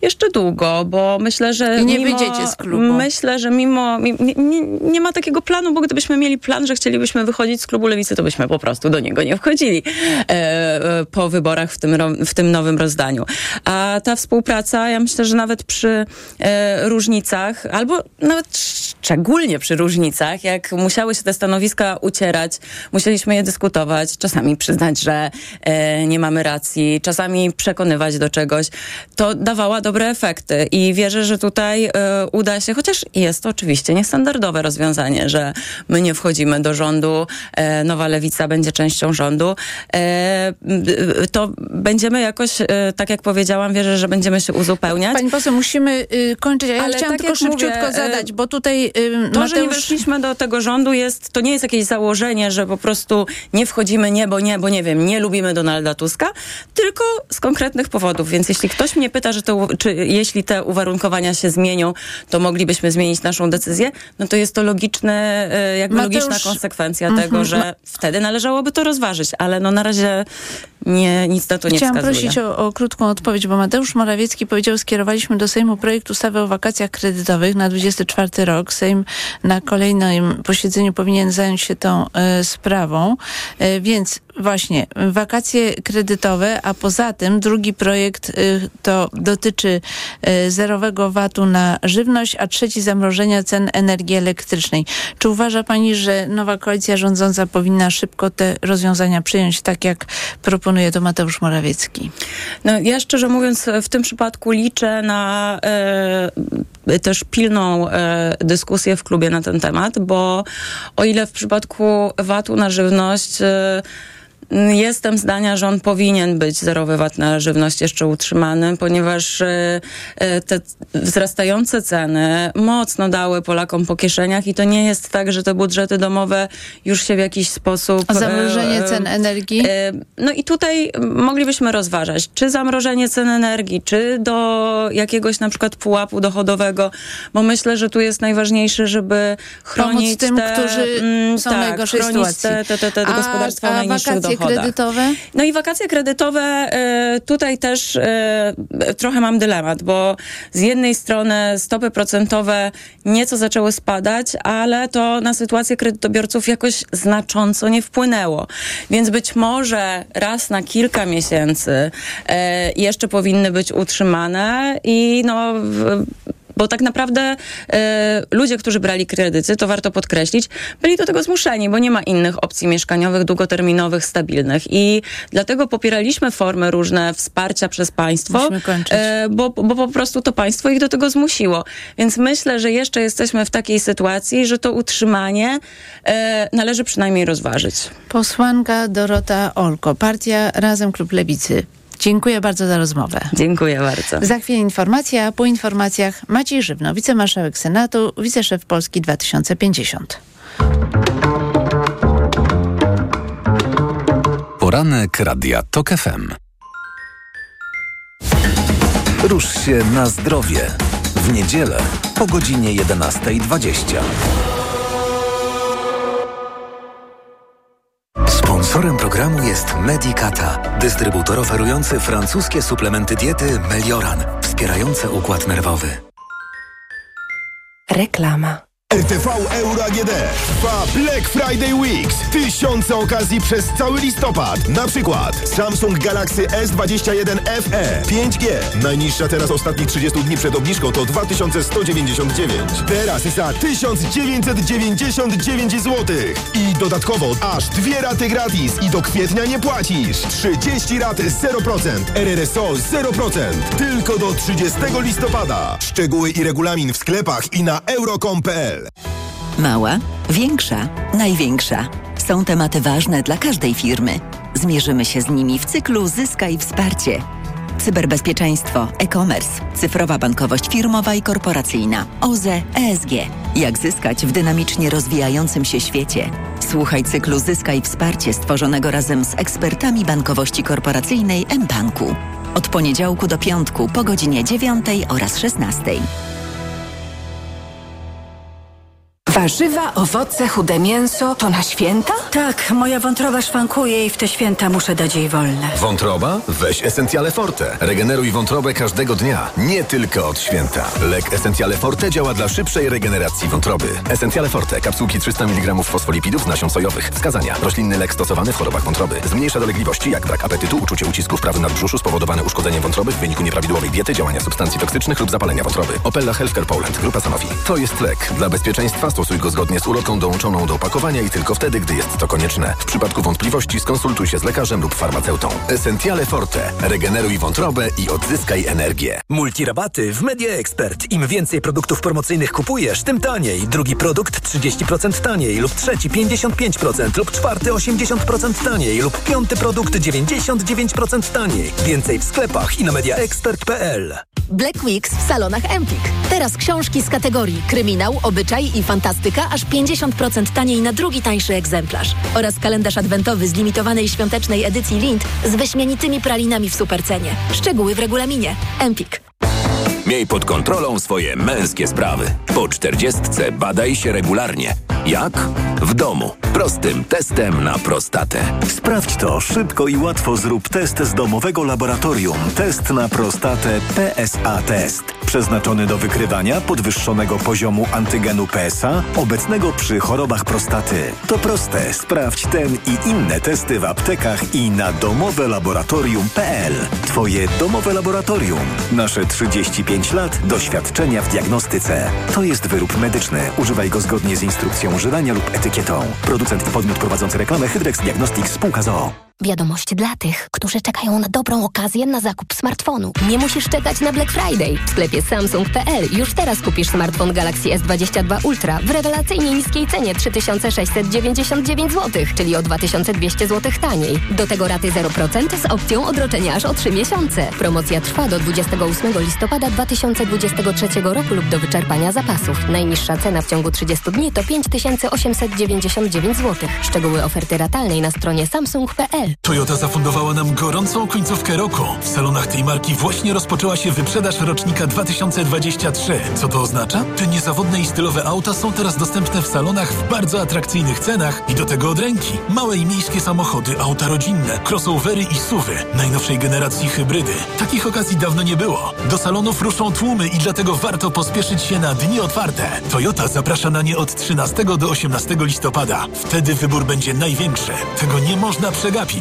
Jeszcze długo, bo myślę, że. I nie mimo, wyjdziecie z klubu. Myślę, że mimo. mi- Nie, nie, nie ma takiego planu, bo gdybyśmy mieli plan, że chcielibyśmy wychodzić z klubu lewicy, to byśmy po prostu do niego nie wchodzili e, e, po wyborach w tym, w tym nowym rozdaniu. A ta współpraca, ja myślę, że nawet przy e, różnicach, albo nawet szczególnie przy różnicach, jak musiały się te stanowiska ucierać, musieliśmy je dyskutować, czasami przyznać, że e, nie mamy racji, czasami przekonywać do czegoś, to dawała dobre efekty i wierzę, że tutaj e, uda się, chociaż jest to oczywiście niestandardowe rozwiązanie, że my nie wchodzimy do rządu, e, nowa lewica będzie częścią rządu, e, y, to będziemy jakoś, tak jak powiedziałam, wierzę, że będziemy się uzupełniać. Pani poseł, musimy y, kończyć, ja Ale chciałam tak tylko szybciutko mówię, zadać, bo tutaj y, To, że nie Mateusz... weszliśmy do tego rządu jest, to nie jest jakieś założenie, że po prostu nie wchodzimy nie, bo nie, bo nie wiem, nie lubimy Donalda Tuska, tylko z konkretnych powodów. Więc jeśli ktoś mnie pyta, że to, czy jeśli te uwarunkowania się zmienią, to moglibyśmy zmienić naszą decyzję, no to jest to logiczne, e, jakby Mateusz- logiczna konsekwencja Mhm. tego, że Ma- wtedy należałoby to rozważyć, ale no na razie nie, nic na to nie Chciałam wskazuje. prosić o, o krótką odpowiedź, bo Mateusz Morawiecki powiedział, skierowaliśmy do Sejmu projekt ustawy o wakacjach kredytowych na 24 rok. Sejm na kolejnym posiedzeniu powinien zająć się tą e, sprawą. E, więc właśnie wakacje kredytowe, a poza tym drugi projekt e, to dotyczy zerowego VAT-u na żywność, a trzeci zamrożenia cen energii elektrycznej. Czy uważa pani, że nowa koalicja rządząca powinna szybko te rozwiązania przyjąć, tak jak proponuje to Mateusz Morawiecki? No, ja szczerze mówiąc, w tym przypadku liczę na e, też pilną e, dyskusję w klubie na ten temat, bo o ile w przypadku VAT-u na żywność e, Jestem zdania, że on powinien być zerowy VAT na żywność jeszcze utrzymany, ponieważ e, e, te wzrastające ceny mocno dały Polakom po kieszeniach i to nie jest tak, że te budżety domowe już się w jakiś sposób... A zamrożenie e, e, cen energii? No i tutaj moglibyśmy rozważać, czy zamrożenie cen energii, czy do jakiegoś na przykład pułapu dochodowego, bo myślę, że tu jest najważniejsze, żeby chronić Pomóc tym, te, którzy mm, są w tak, najgorszej chronić sytuacji. te, te, te, te A- gospodarstwa a wakacje dochodach. kredytowe? No i wakacje kredytowe, e, tutaj też e, trochę mam dylemat, bo z jednej strony stopy procentowe nieco zaczęły spadać, ale to na sytuację kredytobiorców jakoś znacząco nie wpłynęło. Więc być może raz na kilka miesięcy e, jeszcze powinny być utrzymane i no... Bo tak naprawdę e, ludzie, którzy brali kredyty, to warto podkreślić, byli do tego zmuszeni, bo nie ma innych opcji mieszkaniowych, długoterminowych, stabilnych. I dlatego popieraliśmy formy różne wsparcia przez państwo, e, bo, bo po prostu to państwo ich do tego zmusiło. Więc myślę, że jeszcze jesteśmy w takiej sytuacji, że to utrzymanie e, należy przynajmniej rozważyć. Posłanka Dorota Olko, partia Razem Klub Lewicy. Dziękuję bardzo za rozmowę. Dziękuję bardzo. Za chwilę informacja, a po informacjach Maciej Żywno, wicemarszałek Senatu, wiceszef Polski 2050. Poranek Radia TOK FM. Rusz się na zdrowie. W niedzielę po godzinie 11.20. Sponsorem programu jest Medicata, dystrybutor oferujący francuskie suplementy diety Melioran, wspierające układ nerwowy. Reklama. RTV Euro AGD trwa Black Friday Weeks. Tysiące okazji przez cały listopad. Na przykład Samsung Galaxy S21 FE 5G. Najniższa teraz ostatnich 30 dni przed obniżką to 2199. Teraz za 1999 zł. I dodatkowo aż dwie raty gratis i do kwietnia nie płacisz. 30 rat 0%. RRSO 0%. Tylko do 30 listopada. Szczegóły i regulamin w sklepach i na euro.com.pl. Mała, większa, największa. Są tematy ważne dla każdej firmy. Zmierzymy się z nimi w cyklu Zyskaj Wsparcie. Cyberbezpieczeństwo, e-commerce, cyfrowa bankowość firmowa i korporacyjna, OZE, ESG. Jak zyskać w dynamicznie rozwijającym się świecie? Słuchaj cyklu Zyskaj Wsparcie stworzonego razem z ekspertami bankowości korporacyjnej mBanku. Od poniedziałku do piątku po godzinie 9 oraz 16. Warzywa, owoce, chude mięso to na święta? Tak, moja wątroba szwankuje i w te święta muszę dać jej wolne. Wątroba? Weź Essentiale Forte. Regeneruj wątrobę każdego dnia, nie tylko od święta. Lek Essentiale Forte działa dla szybszej regeneracji wątroby. Essentiale Forte. Kapsułki 300 mg fosfolipidów z nasion sojowych. Wskazania. Roślinny lek stosowany w chorobach wątroby. Zmniejsza dolegliwości jak brak apetytu, uczucie ucisku w prawym nadbrzuszu spowodowane uszkodzeniem wątroby w wyniku nieprawidłowej diety, działania substancji toksycznych lub zapalenia wątroby. Opella Healthcare Poland. Grupa Sanofi. To jest lek. Dla bezpieczeństwa stosuj go zgodnie z ulotką dołączoną do opakowania i tylko wtedy, gdy jest to konieczne. W przypadku wątpliwości skonsultuj się z lekarzem lub farmaceutą. Essentiale Forte. Regeneruj wątrobę i odzyskaj energię. Multirabaty w Media Expert. Im więcej produktów promocyjnych kupujesz, tym taniej. Drugi produkt 30% taniej lub trzeci 55% lub czwarty 80% taniej lub piąty produkt 99% taniej. Więcej w sklepach i na mediaexpert.pl. Black Weeks w salonach Empik. Teraz książki z kategorii kryminał, obyczaj i fantastyka aż 50% taniej na drugi tańszy egzemplarz. Oraz kalendarz adwentowy z limitowanej świątecznej edycji Lind z wyśmienitymi pralinami w supercenie. Szczegóły w regulaminie. Empik. Miej pod kontrolą swoje męskie sprawy. Po czterdziestce badaj się regularnie. Jak? W domu. Prostym testem na prostatę. Sprawdź to szybko i łatwo zrób test z domowego laboratorium. Test na prostatę PSA Test. Przeznaczony do wykrywania podwyższonego poziomu antygenu PSA obecnego przy chorobach prostaty. To proste. Sprawdź ten i inne testy w aptekach i na domowelaboratorium.pl. Twoje domowe laboratorium. Nasze 35 lat doświadczenia w diagnostyce. To jest wyrób medyczny. Używaj go zgodnie z instrukcją używania lub etykietą. Producent i podmiot prowadzący reklamę Hydrex Diagnostics Spółka ZOO. Wiadomość dla tych, którzy czekają na dobrą okazję na zakup smartfonu. Nie musisz czekać na Black Friday. W sklepie Samsung.pl już teraz kupisz smartfon Galaxy S22 Ultra w rewelacyjnie niskiej cenie 3699 zł, czyli o 2200 zł taniej. Do tego raty 0% z opcją odroczenia aż o 3 miesiące. Promocja trwa do 28 listopada 2023 roku lub do wyczerpania zapasów. Najniższa cena w ciągu 30 dni to 5899 zł. Szczegóły oferty ratalnej na stronie samsung.pl. Toyota zafundowała nam gorącą końcówkę roku. W salonach tej marki właśnie rozpoczęła się wyprzedaż rocznika 2023. Co to oznacza? Te niezawodne i stylowe auta są teraz dostępne w salonach w bardzo atrakcyjnych cenach i do tego od ręki. Małe i miejskie samochody, auta rodzinne, crossovery i suwy, najnowszej generacji hybrydy. Takich okazji dawno nie było. Do salonów ruszą tłumy i dlatego warto pospieszyć się na dni otwarte. Toyota zaprasza na nie od 13 do 18 listopada. Wtedy wybór będzie największy. Tego nie można przegapić.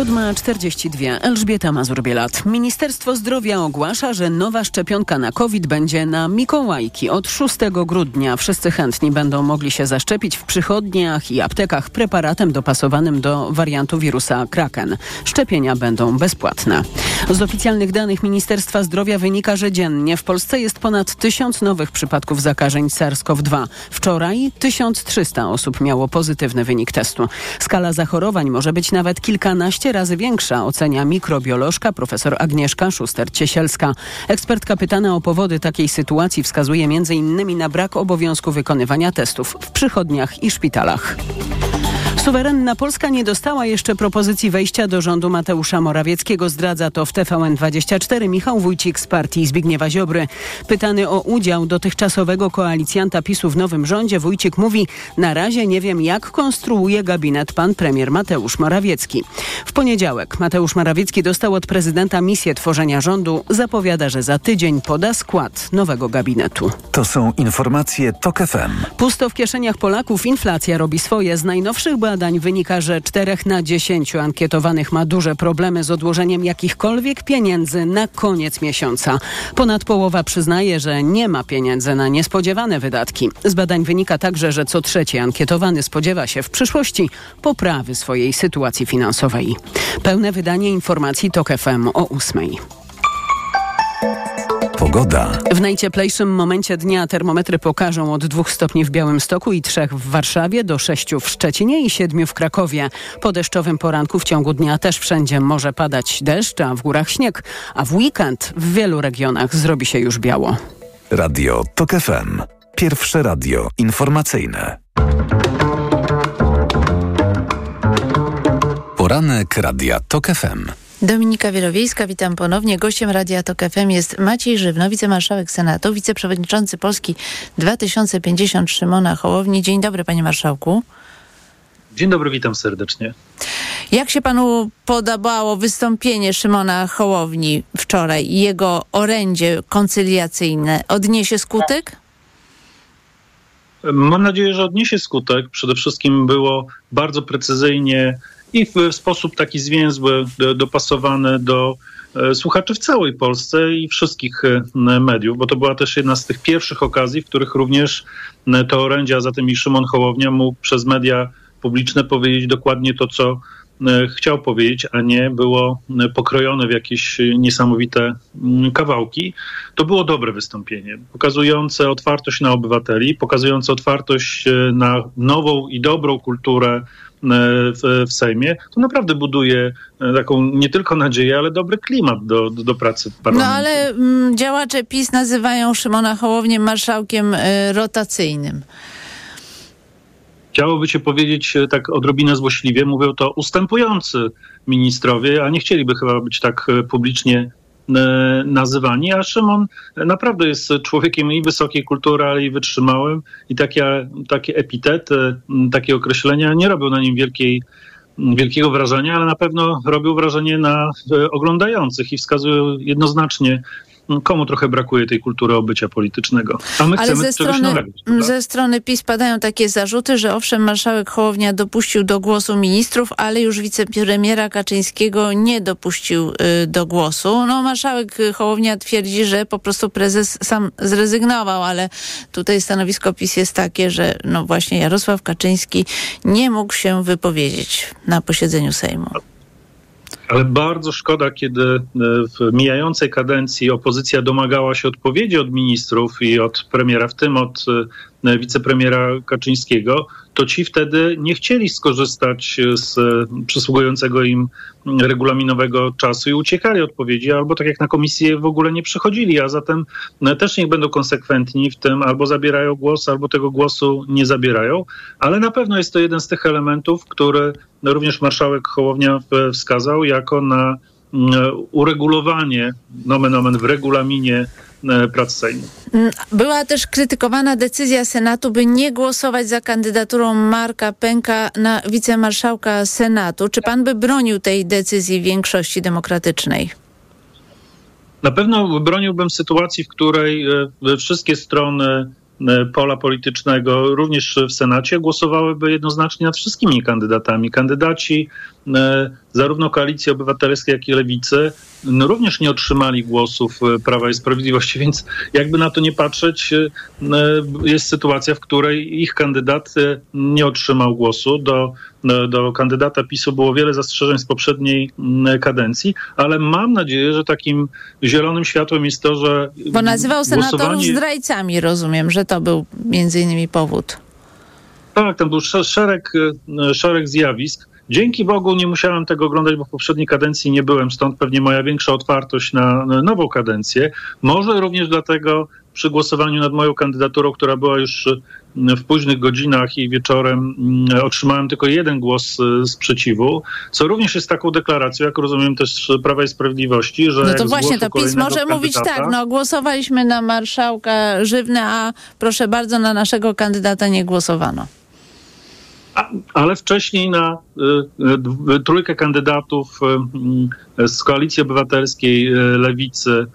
7.42. Elżbieta Mazur-Bielat. Ministerstwo Zdrowia ogłasza, że nowa szczepionka na COVID będzie na Mikołajki. Od 6 grudnia wszyscy chętni będą mogli się zaszczepić w przychodniach i aptekach preparatem dopasowanym do wariantu wirusa Kraken. Szczepienia będą bezpłatne. Z oficjalnych danych Ministerstwa Zdrowia wynika, że dziennie w Polsce jest ponad 1000 nowych przypadków zakażeń SARS-CoV-2. Wczoraj 1300 osób miało pozytywny wynik testu. Skala zachorowań może być nawet kilkanaście razy większa, ocenia mikrobiolożka profesor Agnieszka Szuster-Ciesielska. Ekspertka pytana o powody takiej sytuacji wskazuje m.in. na brak obowiązku wykonywania testów w przychodniach i szpitalach. Suwerenna Polska nie dostała jeszcze propozycji wejścia do rządu Mateusza Morawieckiego. Zdradza to w TVN24 Michał Wójcik z partii Zbigniewa Ziobry. Pytany o udział dotychczasowego koalicjanta PiSu w nowym rządzie, Wójcik mówi, na razie nie wiem jak konstruuje gabinet pan premier Mateusz Morawiecki. W poniedziałek Mateusz Morawiecki dostał od prezydenta misję tworzenia rządu. Zapowiada, że za tydzień poda skład nowego gabinetu. To są informacje TOK FM. Pusto w kieszeniach Polaków, inflacja robi swoje. Z najnowszych badań wynika, że 4 na 10 ankietowanych ma duże problemy z odłożeniem jakichkolwiek pieniędzy na koniec miesiąca. Ponad połowa przyznaje, że nie ma pieniędzy na niespodziewane wydatki. Z badań wynika także, że co trzeci ankietowany spodziewa się w przyszłości poprawy swojej sytuacji finansowej. Pełne wydanie informacji TOK FM o 8. Pogoda. W najcieplejszym momencie dnia termometry pokażą od 2 stopni w Białymstoku i 3 w Warszawie, do 6 w Szczecinie i 7 w Krakowie. Po deszczowym poranku w ciągu dnia też wszędzie może padać deszcz, a w górach śnieg, a w weekend w wielu regionach zrobi się już biało. Radio TOK FM. Pierwsze radio informacyjne. Poranek Radia TOK FM. Dominika Wielowiejska, witam ponownie. Gościem Radia Tok FM jest Maciej Żywno, wicemarszałek Senatu, wiceprzewodniczący Polski 2050 Szymona Hołowni. Dzień dobry, panie marszałku. Dzień dobry, witam serdecznie. Jak się panu podobało wystąpienie Szymona Hołowni wczoraj i jego orędzie koncyliacyjne? Odniesie skutek? Mam nadzieję, że odniesie skutek. Przede wszystkim było bardzo precyzyjnie i w sposób taki zwięzły, dopasowany do słuchaczy w całej Polsce i wszystkich mediów, bo to była też jedna z tych pierwszych okazji, w których również to orędzie, a zatem i Szymon Hołownia mógł przez media publiczne powiedzieć dokładnie to, co chciał powiedzieć, a nie było pokrojone w jakieś niesamowite kawałki. To było dobre wystąpienie, pokazujące otwartość na obywateli, pokazujące otwartość na nową i dobrą kulturę w, w Sejmie, to naprawdę buduje taką nie tylko nadzieję, ale dobry klimat do, do, pracy w parlamencie. No ale m, działacze PiS nazywają Szymona Hołownię marszałkiem y, rotacyjnym. Chciałoby się powiedzieć tak odrobinę złośliwie, mówią to ustępujący ministrowie, a nie chcieliby chyba być tak publicznie nazywani, a Szymon naprawdę jest człowiekiem i wysokiej kultury, ale i wytrzymałym. I takie, takie epitety, takie określenia nie robią na nim wielkiej, wielkiego wrażenia, ale na pewno robią wrażenie na oglądających i wskazują jednoznacznie komu trochę brakuje tej kultury obycia politycznego. A my Ale chcemy ze strony, nowego. ze strony PiS padają takie zarzuty, że owszem, marszałek Hołownia dopuścił do głosu ministrów, ale już wicepremiera Kaczyńskiego nie dopuścił y, do głosu. No, marszałek Hołownia twierdzi, że po prostu prezes sam zrezygnował, ale tutaj stanowisko PiS jest takie, że no właśnie Jarosław Kaczyński nie mógł się wypowiedzieć na posiedzeniu Sejmu. Ale bardzo szkoda, kiedy e, w mijającej kadencji opozycja domagała się odpowiedzi od ministrów i od premiera, w tym od e, wicepremiera Kaczyńskiego, to ci wtedy nie chcieli skorzystać z przysługującego im regulaminowego czasu i uciekali odpowiedzi, albo tak jak na komisję w ogóle nie przychodzili, a zatem też niech będą konsekwentni w tym, albo zabierają głos, albo tego głosu nie zabierają, ale na pewno jest to jeden z tych elementów, który również marszałek Hołownia wskazał jako na uregulowanie, nomen omen, w regulaminie E, prac Sejmu. Mm, była też krytykowana decyzja Senatu, by nie głosować za kandydaturą Marka Pęka na wicemarszałka Senatu. Czy pan by bronił tej decyzji większości demokratycznej? Na pewno broniłbym sytuacji, w której e, wszystkie strony e, pola politycznego, również w Senacie, głosowałyby jednoznacznie nad wszystkimi kandydatami. Kandydaci zarówno Koalicji Obywatelskiej, jak i Lewicy no, również nie otrzymali głosów e, Prawa i Sprawiedliwości, więc jakby na to nie patrzeć, e, jest sytuacja, w której ich kandydat e, nie otrzymał głosu. Do, do kandydata PiSu było wiele zastrzeżeń z poprzedniej kadencji, ale mam nadzieję, że takim zielonym światłem jest to, że. Bo nazywał senatorów głosowanie... zdrajcami, rozumiem, że to był między innymi powód. Tak, tam był szereg, szereg zjawisk. Dzięki Bogu nie musiałem tego oglądać, bo w poprzedniej kadencji nie byłem, stąd pewnie moja większa otwartość na nową kadencję. Może również dlatego przy głosowaniu nad moją kandydaturą, która była już w późnych godzinach i wieczorem mm, otrzymałem tylko jeden głos e, sprzeciwu, co również jest taką deklaracją, jak rozumiem też Prawa i Sprawiedliwości, że... No to właśnie, to PiS może mówić tak, no głosowaliśmy na marszałka Żywne, a proszę bardzo, na naszego kandydata nie głosowano ale wcześniej na y, y, trójkę kandydatów y, z Koalicji Obywatelskiej, Lewicy,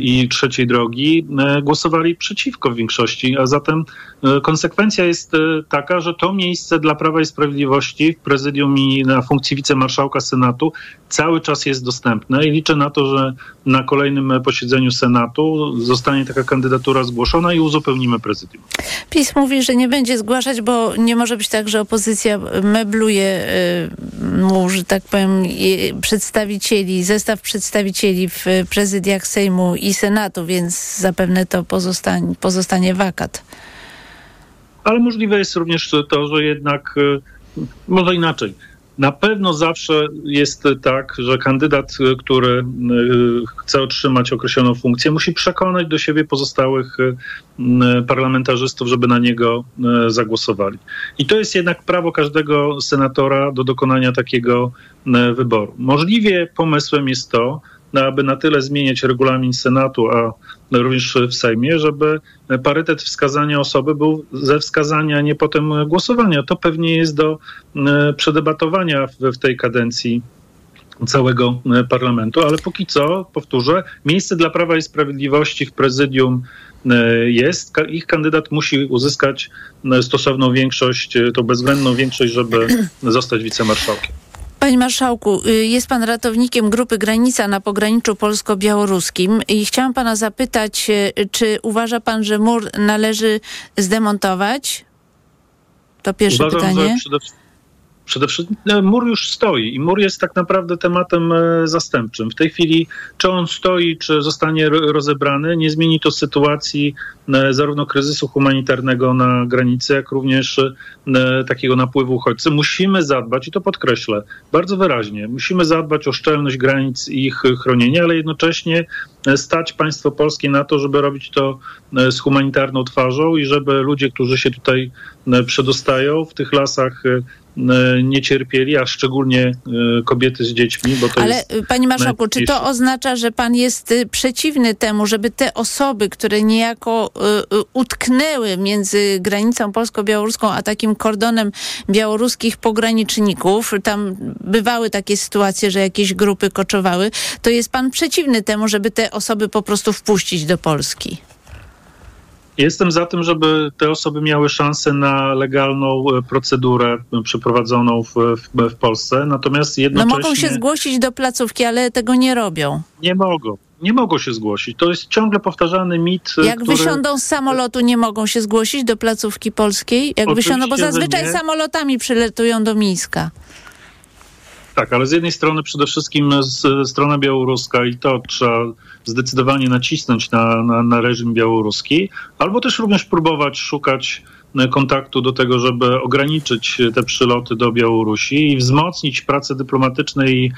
i trzeciej drogi e, głosowali przeciwko w większości, a zatem e, konsekwencja jest taka, że to miejsce dla Prawa i Sprawiedliwości w prezydium i na funkcji wicemarszałka Senatu cały czas jest dostępne i liczę na to, że na kolejnym posiedzeniu Senatu zostanie taka kandydatura zgłoszona i uzupełnimy prezydium. PiS mówi, że nie będzie zgłaszać, bo nie może być tak, że opozycja mebluje mu, że tak powiem, przedstawicieli, zestaw przedstawicieli w prezydiach Sejmu Sejmu i Senatu, więc zapewne to pozostanie, pozostanie wakat. Ale możliwe jest również to, że jednak, e, może inaczej, na pewno zawsze jest tak, że kandydat, który e, chce otrzymać określoną funkcję, musi przekonać do siebie pozostałych e, parlamentarzystów, żeby na niego zagłosowali. I to jest jednak prawo każdego senatora do dokonania takiego wyboru. Możliwie pomysłem jest to, aby na tyle zmieniać regulamin Senatu, a również w Sejmie, żeby parytet wskazania osoby był ze wskazania, a nie potem głosowania. To pewnie jest do przedebatowania w, w tej kadencji całego parlamentu, ale póki co, powtórzę, miejsce dla Prawa i Sprawiedliwości w prezydium jest. Ich kandydat musi uzyskać stosowną większość, tą bezwzględną większość, żeby zostać wicemarszałkiem. Panie Marszałku, y, jest Pan ratownikiem grupy Granica na pograniczu polsko-białoruskim i chciałam Pana zapytać, y, czy uważa Pan, że mur należy zdemontować? To pierwsze Uważam, pytanie. Że przede, przede wszystkim e, mur już stoi i mur jest tak naprawdę tematem e, zastępczym. W tej chwili, czy on stoi, czy zostanie rozebrany, nie zmieni to sytuacji E, zarówno kryzysu humanitarnego na granicy, jak również e, takiego napływu uchodźcy. Musimy zadbać, i to podkreślę bardzo wyraźnie, musimy zadbać o szczelność granic i ich chronienie, ale jednocześnie stać państwo polskie na to, żeby robić to z humanitarną twarzą i żeby ludzie, którzy się tutaj przedostają w tych lasach nie cierpieli, a szczególnie kobiety z dziećmi. Bo to Ale jest panie marszałku, czy to oznacza, że pan jest przeciwny temu, żeby te osoby, które niejako utknęły między granicą polsko-białoruską a takim kordonem białoruskich pograniczników. Tam bywały takie sytuacje, że jakieś grupy koczowały. To jest pan przeciwny temu, żeby te osoby po prostu wpuścić do Polski? Jestem za tym, żeby te osoby miały szansę na legalną e, procedurę przeprowadzoną w, w, w Polsce, natomiast jednocześnie... No mogą się zgłosić do placówki, ale tego nie robią. Nie mogą nie mogą się zgłosić. To jest ciągle powtarzany mit. Jak który... wysiądą z samolotu, nie mogą się zgłosić do placówki polskiej? Jak Oczywiście, wysiądą, bo zazwyczaj samolotami przyletują do Mińska. Tak, ale z jednej strony przede wszystkim strona białoruska i to trzeba zdecydowanie nacisnąć na, na, na reżim białoruski, albo też również próbować szukać kontaktu do tego, żeby ograniczyć te przyloty do Białorusi i wzmocnić prace dyplomatyczne i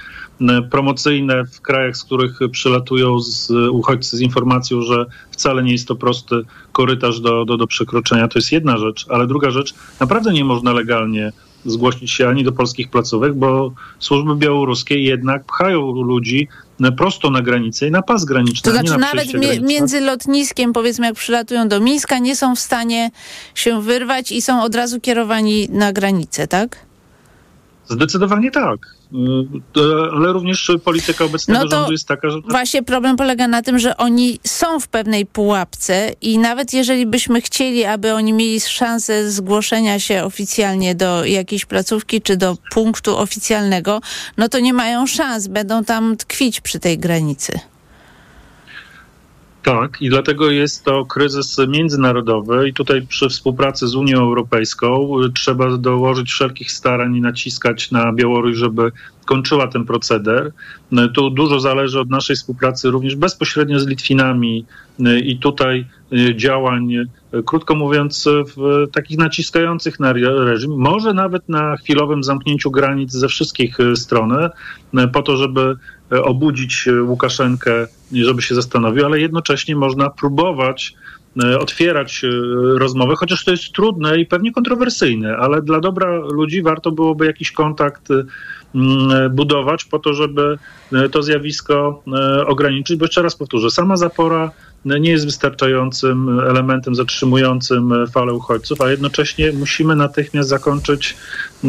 promocyjne w krajach, z których przylatują z uchodźcy z informacją, że wcale nie jest to prosty korytarz do, do, do przekroczenia. To jest jedna rzecz, ale druga rzecz, naprawdę nie można legalnie zgłosić się ani do polskich placówek, bo służby białoruskie jednak pchają ludzi prosto na granicę i na pas graniczny. To znaczy nawet mi między lotniskiem, powiedzmy jak przylatują do Mińska, nie są w stanie się wyrwać i są od razu kierowani na granicę, tak? Zdecydowanie tak. Y, ale również polityka obecnego no rządu jest taka, że... Właśnie problem polega na tym, że oni są w pewnej pułapce i nawet jeżeli byśmy chcieli, aby oni mieli szansę zgłoszenia się oficjalnie do jakiejś placówki czy do punktu oficjalnego, no to nie mają szans, będą tam tkwić przy tej granicy. Tak, i dlatego jest to kryzys międzynarodowy i tutaj przy współpracy z Unią Europejską y, trzeba dołożyć wszelkich starań i naciskać na Białoruś, żeby kończyła ten proceder. Y, tu dużo zależy od naszej współpracy również bezpośrednio z Litwinami y, i tutaj działań, krótko mówiąc, w takich naciskających na reżim, może nawet na chwilowym zamknięciu granic ze wszystkich stron, po to, żeby obudzić Łukaszenkę, żeby się zastanowił, ale jednocześnie można próbować otwierać rozmowy, chociaż to jest trudne i pewnie kontrowersyjne, ale dla dobra ludzi warto byłoby jakiś kontakt budować po to, żeby to zjawisko ograniczyć, bo jeszcze raz powtórzę, sama zapora nie jest wystarczającym elementem zatrzymującym falę uchodźców, a jednocześnie musimy natychmiast zakończyć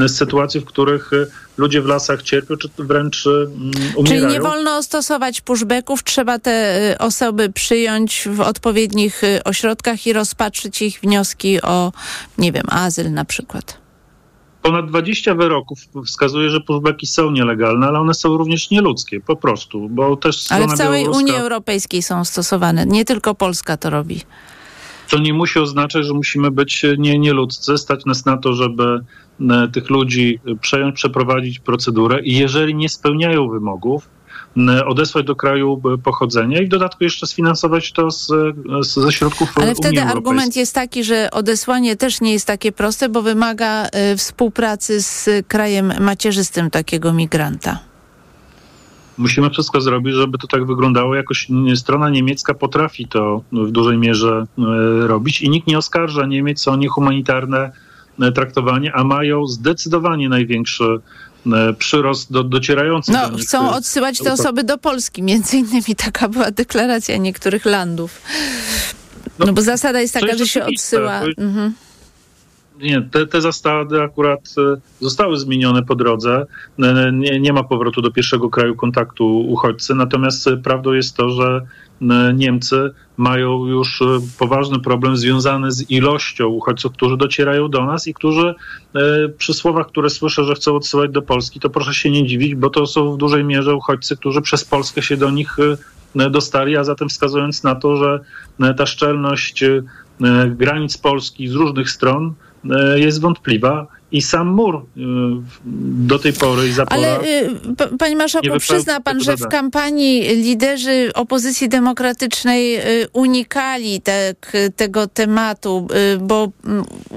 sytuacje, w których ludzie w lasach cierpią, czy wręcz umierają. Czyli nie wolno stosować pushbacków, trzeba te y, osoby przyjąć w odpowiednich y, ośrodkach i rozpatrzyć ich wnioski o, nie wiem, azyl na przykład. Ponad 20 wyroków wskazuje, że pushbacki są nielegalne, ale one są również nieludzkie, po prostu, bo też Ale w całej Unii Europejskiej są stosowane, nie tylko Polska to robi. To nie musi oznaczać, że musimy być nie, nieludzcy, stać nas na to, żeby e, tych ludzi przejąć, przeprowadzić procedurę i jeżeli nie spełniają wymogów, odesłać do kraju pochodzenia i w dodatku jeszcze sfinansować to z, z, ze środków Ale Unii wtedy argument jest taki, że odesłanie też nie jest takie proste, bo wymaga y, współpracy z krajem macierzystym takiego migranta. Musimy wszystko zrobić, żeby to tak wyglądało. Jakoś strona niemiecka potrafi to w dużej mierze y, robić i nikt nie oskarża Niemiec o niehumanitarne y, traktowanie, a mają zdecydowanie największy E, przyrost do, docierających no, do nich. Chcą odsyłać te osoby do Polski, między innymi taka była deklaracja niektórych landów. No, no bo zasada jest taka, że się odsyła. Mhm. Nie, te, te zasady akurat e, zostały zmienione po drodze. E, nie, nie ma powrotu do pierwszego kraju kontaktu uchodźcy, natomiast prawdą jest to, że E, Niemcy mają już e, poważny problem związany z ilością uchodźców, którzy docierają do nas i którzy e, przy słowach, które słyszę, że chcą odsyłać do Polski, to proszę się nie dziwić, bo to są w dużej mierze uchodźcy, którzy przez Polskę się do nich dostali, a zatem wskazując na to, że ta szczelność granic Polski z różnych stron jest wątpliwa i sam mur y, do tej pory i zapora... Ale y, panie marszałku, przyzna pan, że w kampanii liderzy opozycji demokratycznej y, unikali te, tego tematu, bo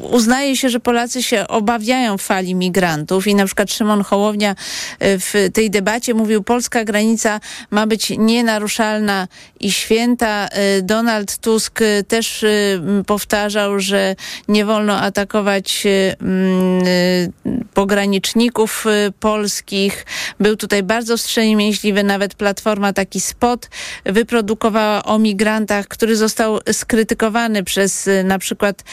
uznaje się, że Polacy się obawiają fali migrantów i na przykład Szymon Hołownia w tej debacie mówił, polska granica ma być nienaruszalna i święta. Donald Tusk też powtarzał, że nie wolno atakować pograniczników y, polskich. Był tutaj bardzo wstrzemięźliwy, nawet Platforma taki spot wyprodukowała o migrantach, który został skrytykowany przez y, na przykład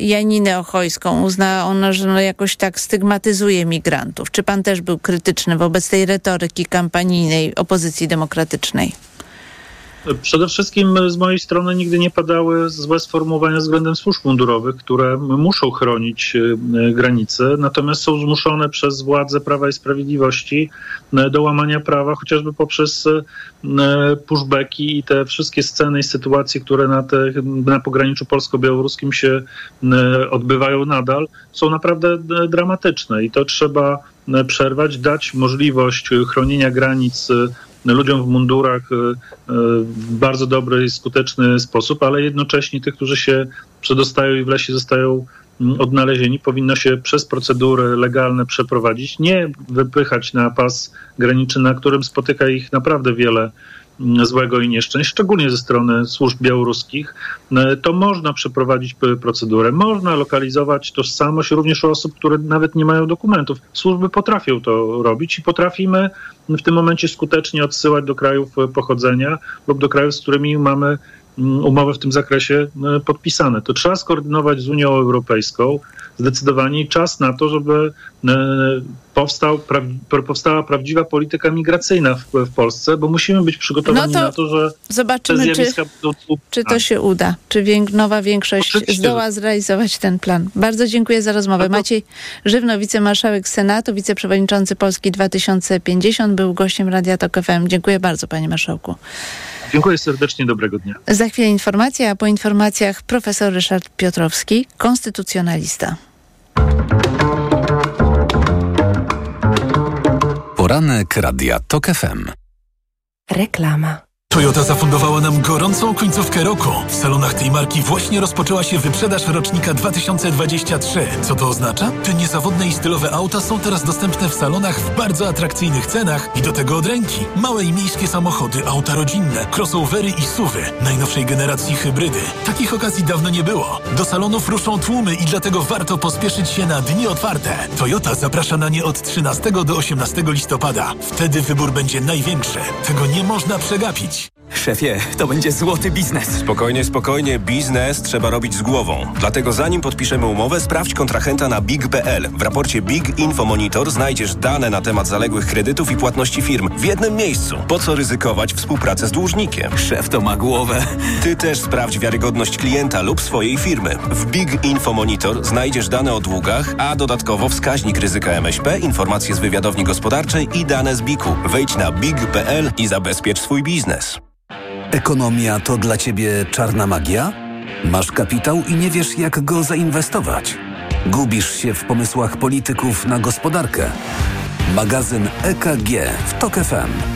Janinę Ochojską. Uznała ona, że no jakoś tak stygmatyzuje migrantów. Czy pan też był krytyczny wobec tej retoryki kampanijnej opozycji demokratycznej? Przede wszystkim z mojej strony nigdy nie padały złe sformułowania względem służb mundurowych, które muszą chronić e, granice, natomiast są zmuszone przez władze Prawa i Sprawiedliwości e, do łamania prawa, chociażby poprzez pushbacki i te wszystkie sceny i sytuacje, które na, te, na pograniczu polsko-białoruskim się odbywają nadal, są naprawdę dramatyczne i to trzeba przerwać, dać możliwość chronienia granic ludziom w mundurach e, e, w bardzo dobry i skuteczny sposób, ale jednocześnie tych, którzy się przedostają i w lesie zostają mm, odnalezieni, powinno się przez procedury legalne przeprowadzić, nie wypychać na pas graniczny, na którym spotyka ich naprawdę wiele złego i nieszczęść, szczególnie ze strony służb białoruskich, e, to można przeprowadzić procedurę. Można lokalizować tożsamość również u osób, które nawet nie mają dokumentów. Służby potrafią to robić i potrafimy w tym momencie skutecznie odsyłać do krajów pochodzenia lub do krajów, z którymi mamy umowy w tym zakresie e, podpisane. To trzeba skoordynować z Unią Europejską zdecydowanie czas na to, żeby e, powstał, pra, powstała prawdziwa polityka migracyjna w, w Polsce, bo musimy być przygotowani No to na to, że te Zobaczymy, czy, czy to się uda. Czy wiek, nowa większość Oczywiście, zdoła zrealizować ten plan. Bardzo dziękuję za rozmowę. Maciej Żywno, wicemarszałek Senatu, wiceprzewodniczący Polski 2050, był gościem Radia Tok FM. Dziękuję bardzo, panie marszałku. Dziękuję serdecznie, dobrego dnia. Za chwilę informacja, a po informacjach profesor Ryszard Piotrowski, konstytucjonalista. Poranek Radia TOK FM. Reklama. Toyota zafundowała nam gorącą końcówkę roku. W salonach tej marki właśnie rozpoczęła się wyprzedaż rocznika 2023. Co to oznacza? Te niezawodne i stylowe auta są teraz dostępne w salonach w bardzo atrakcyjnych cenach i do tego od ręki. Małe i miejskie samochody, auta rodzinne, crossovery i suwy, najnowszej generacji hybrydy. Takich okazji dawno nie było. Do salonów ruszą tłumy i dlatego warto pospieszyć się na dni otwarte. Toyota zaprasza na nie od 13 do 18 listopada. Wtedy wybór będzie największy. Tego nie można przegapić. Szefie, to będzie złoty biznes. Spokojnie, spokojnie. Biznes trzeba robić z głową. Dlatego zanim podpiszemy umowę, sprawdź kontrahenta na big.pl. W raporcie Big Info Monitor znajdziesz dane na temat zaległych kredytów i płatności firm w jednym miejscu. Po co ryzykować współpracę z dłużnikiem? Szef to ma głowę. Ty też sprawdź wiarygodność klienta lub swojej firmy. W Big Info Monitor znajdziesz dane o długach, a dodatkowo wskaźnik ryzyka MŚP, informacje z wywiadowni gospodarczej i dane z BIK-u. Wejdź na big.pl i zabezpiecz swój biznes. Ekonomia to dla Ciebie czarna magia? Masz kapitał i nie wiesz, jak go zainwestować? Gubisz się w pomysłach polityków na gospodarkę? Magazyn EKG w TOK FM.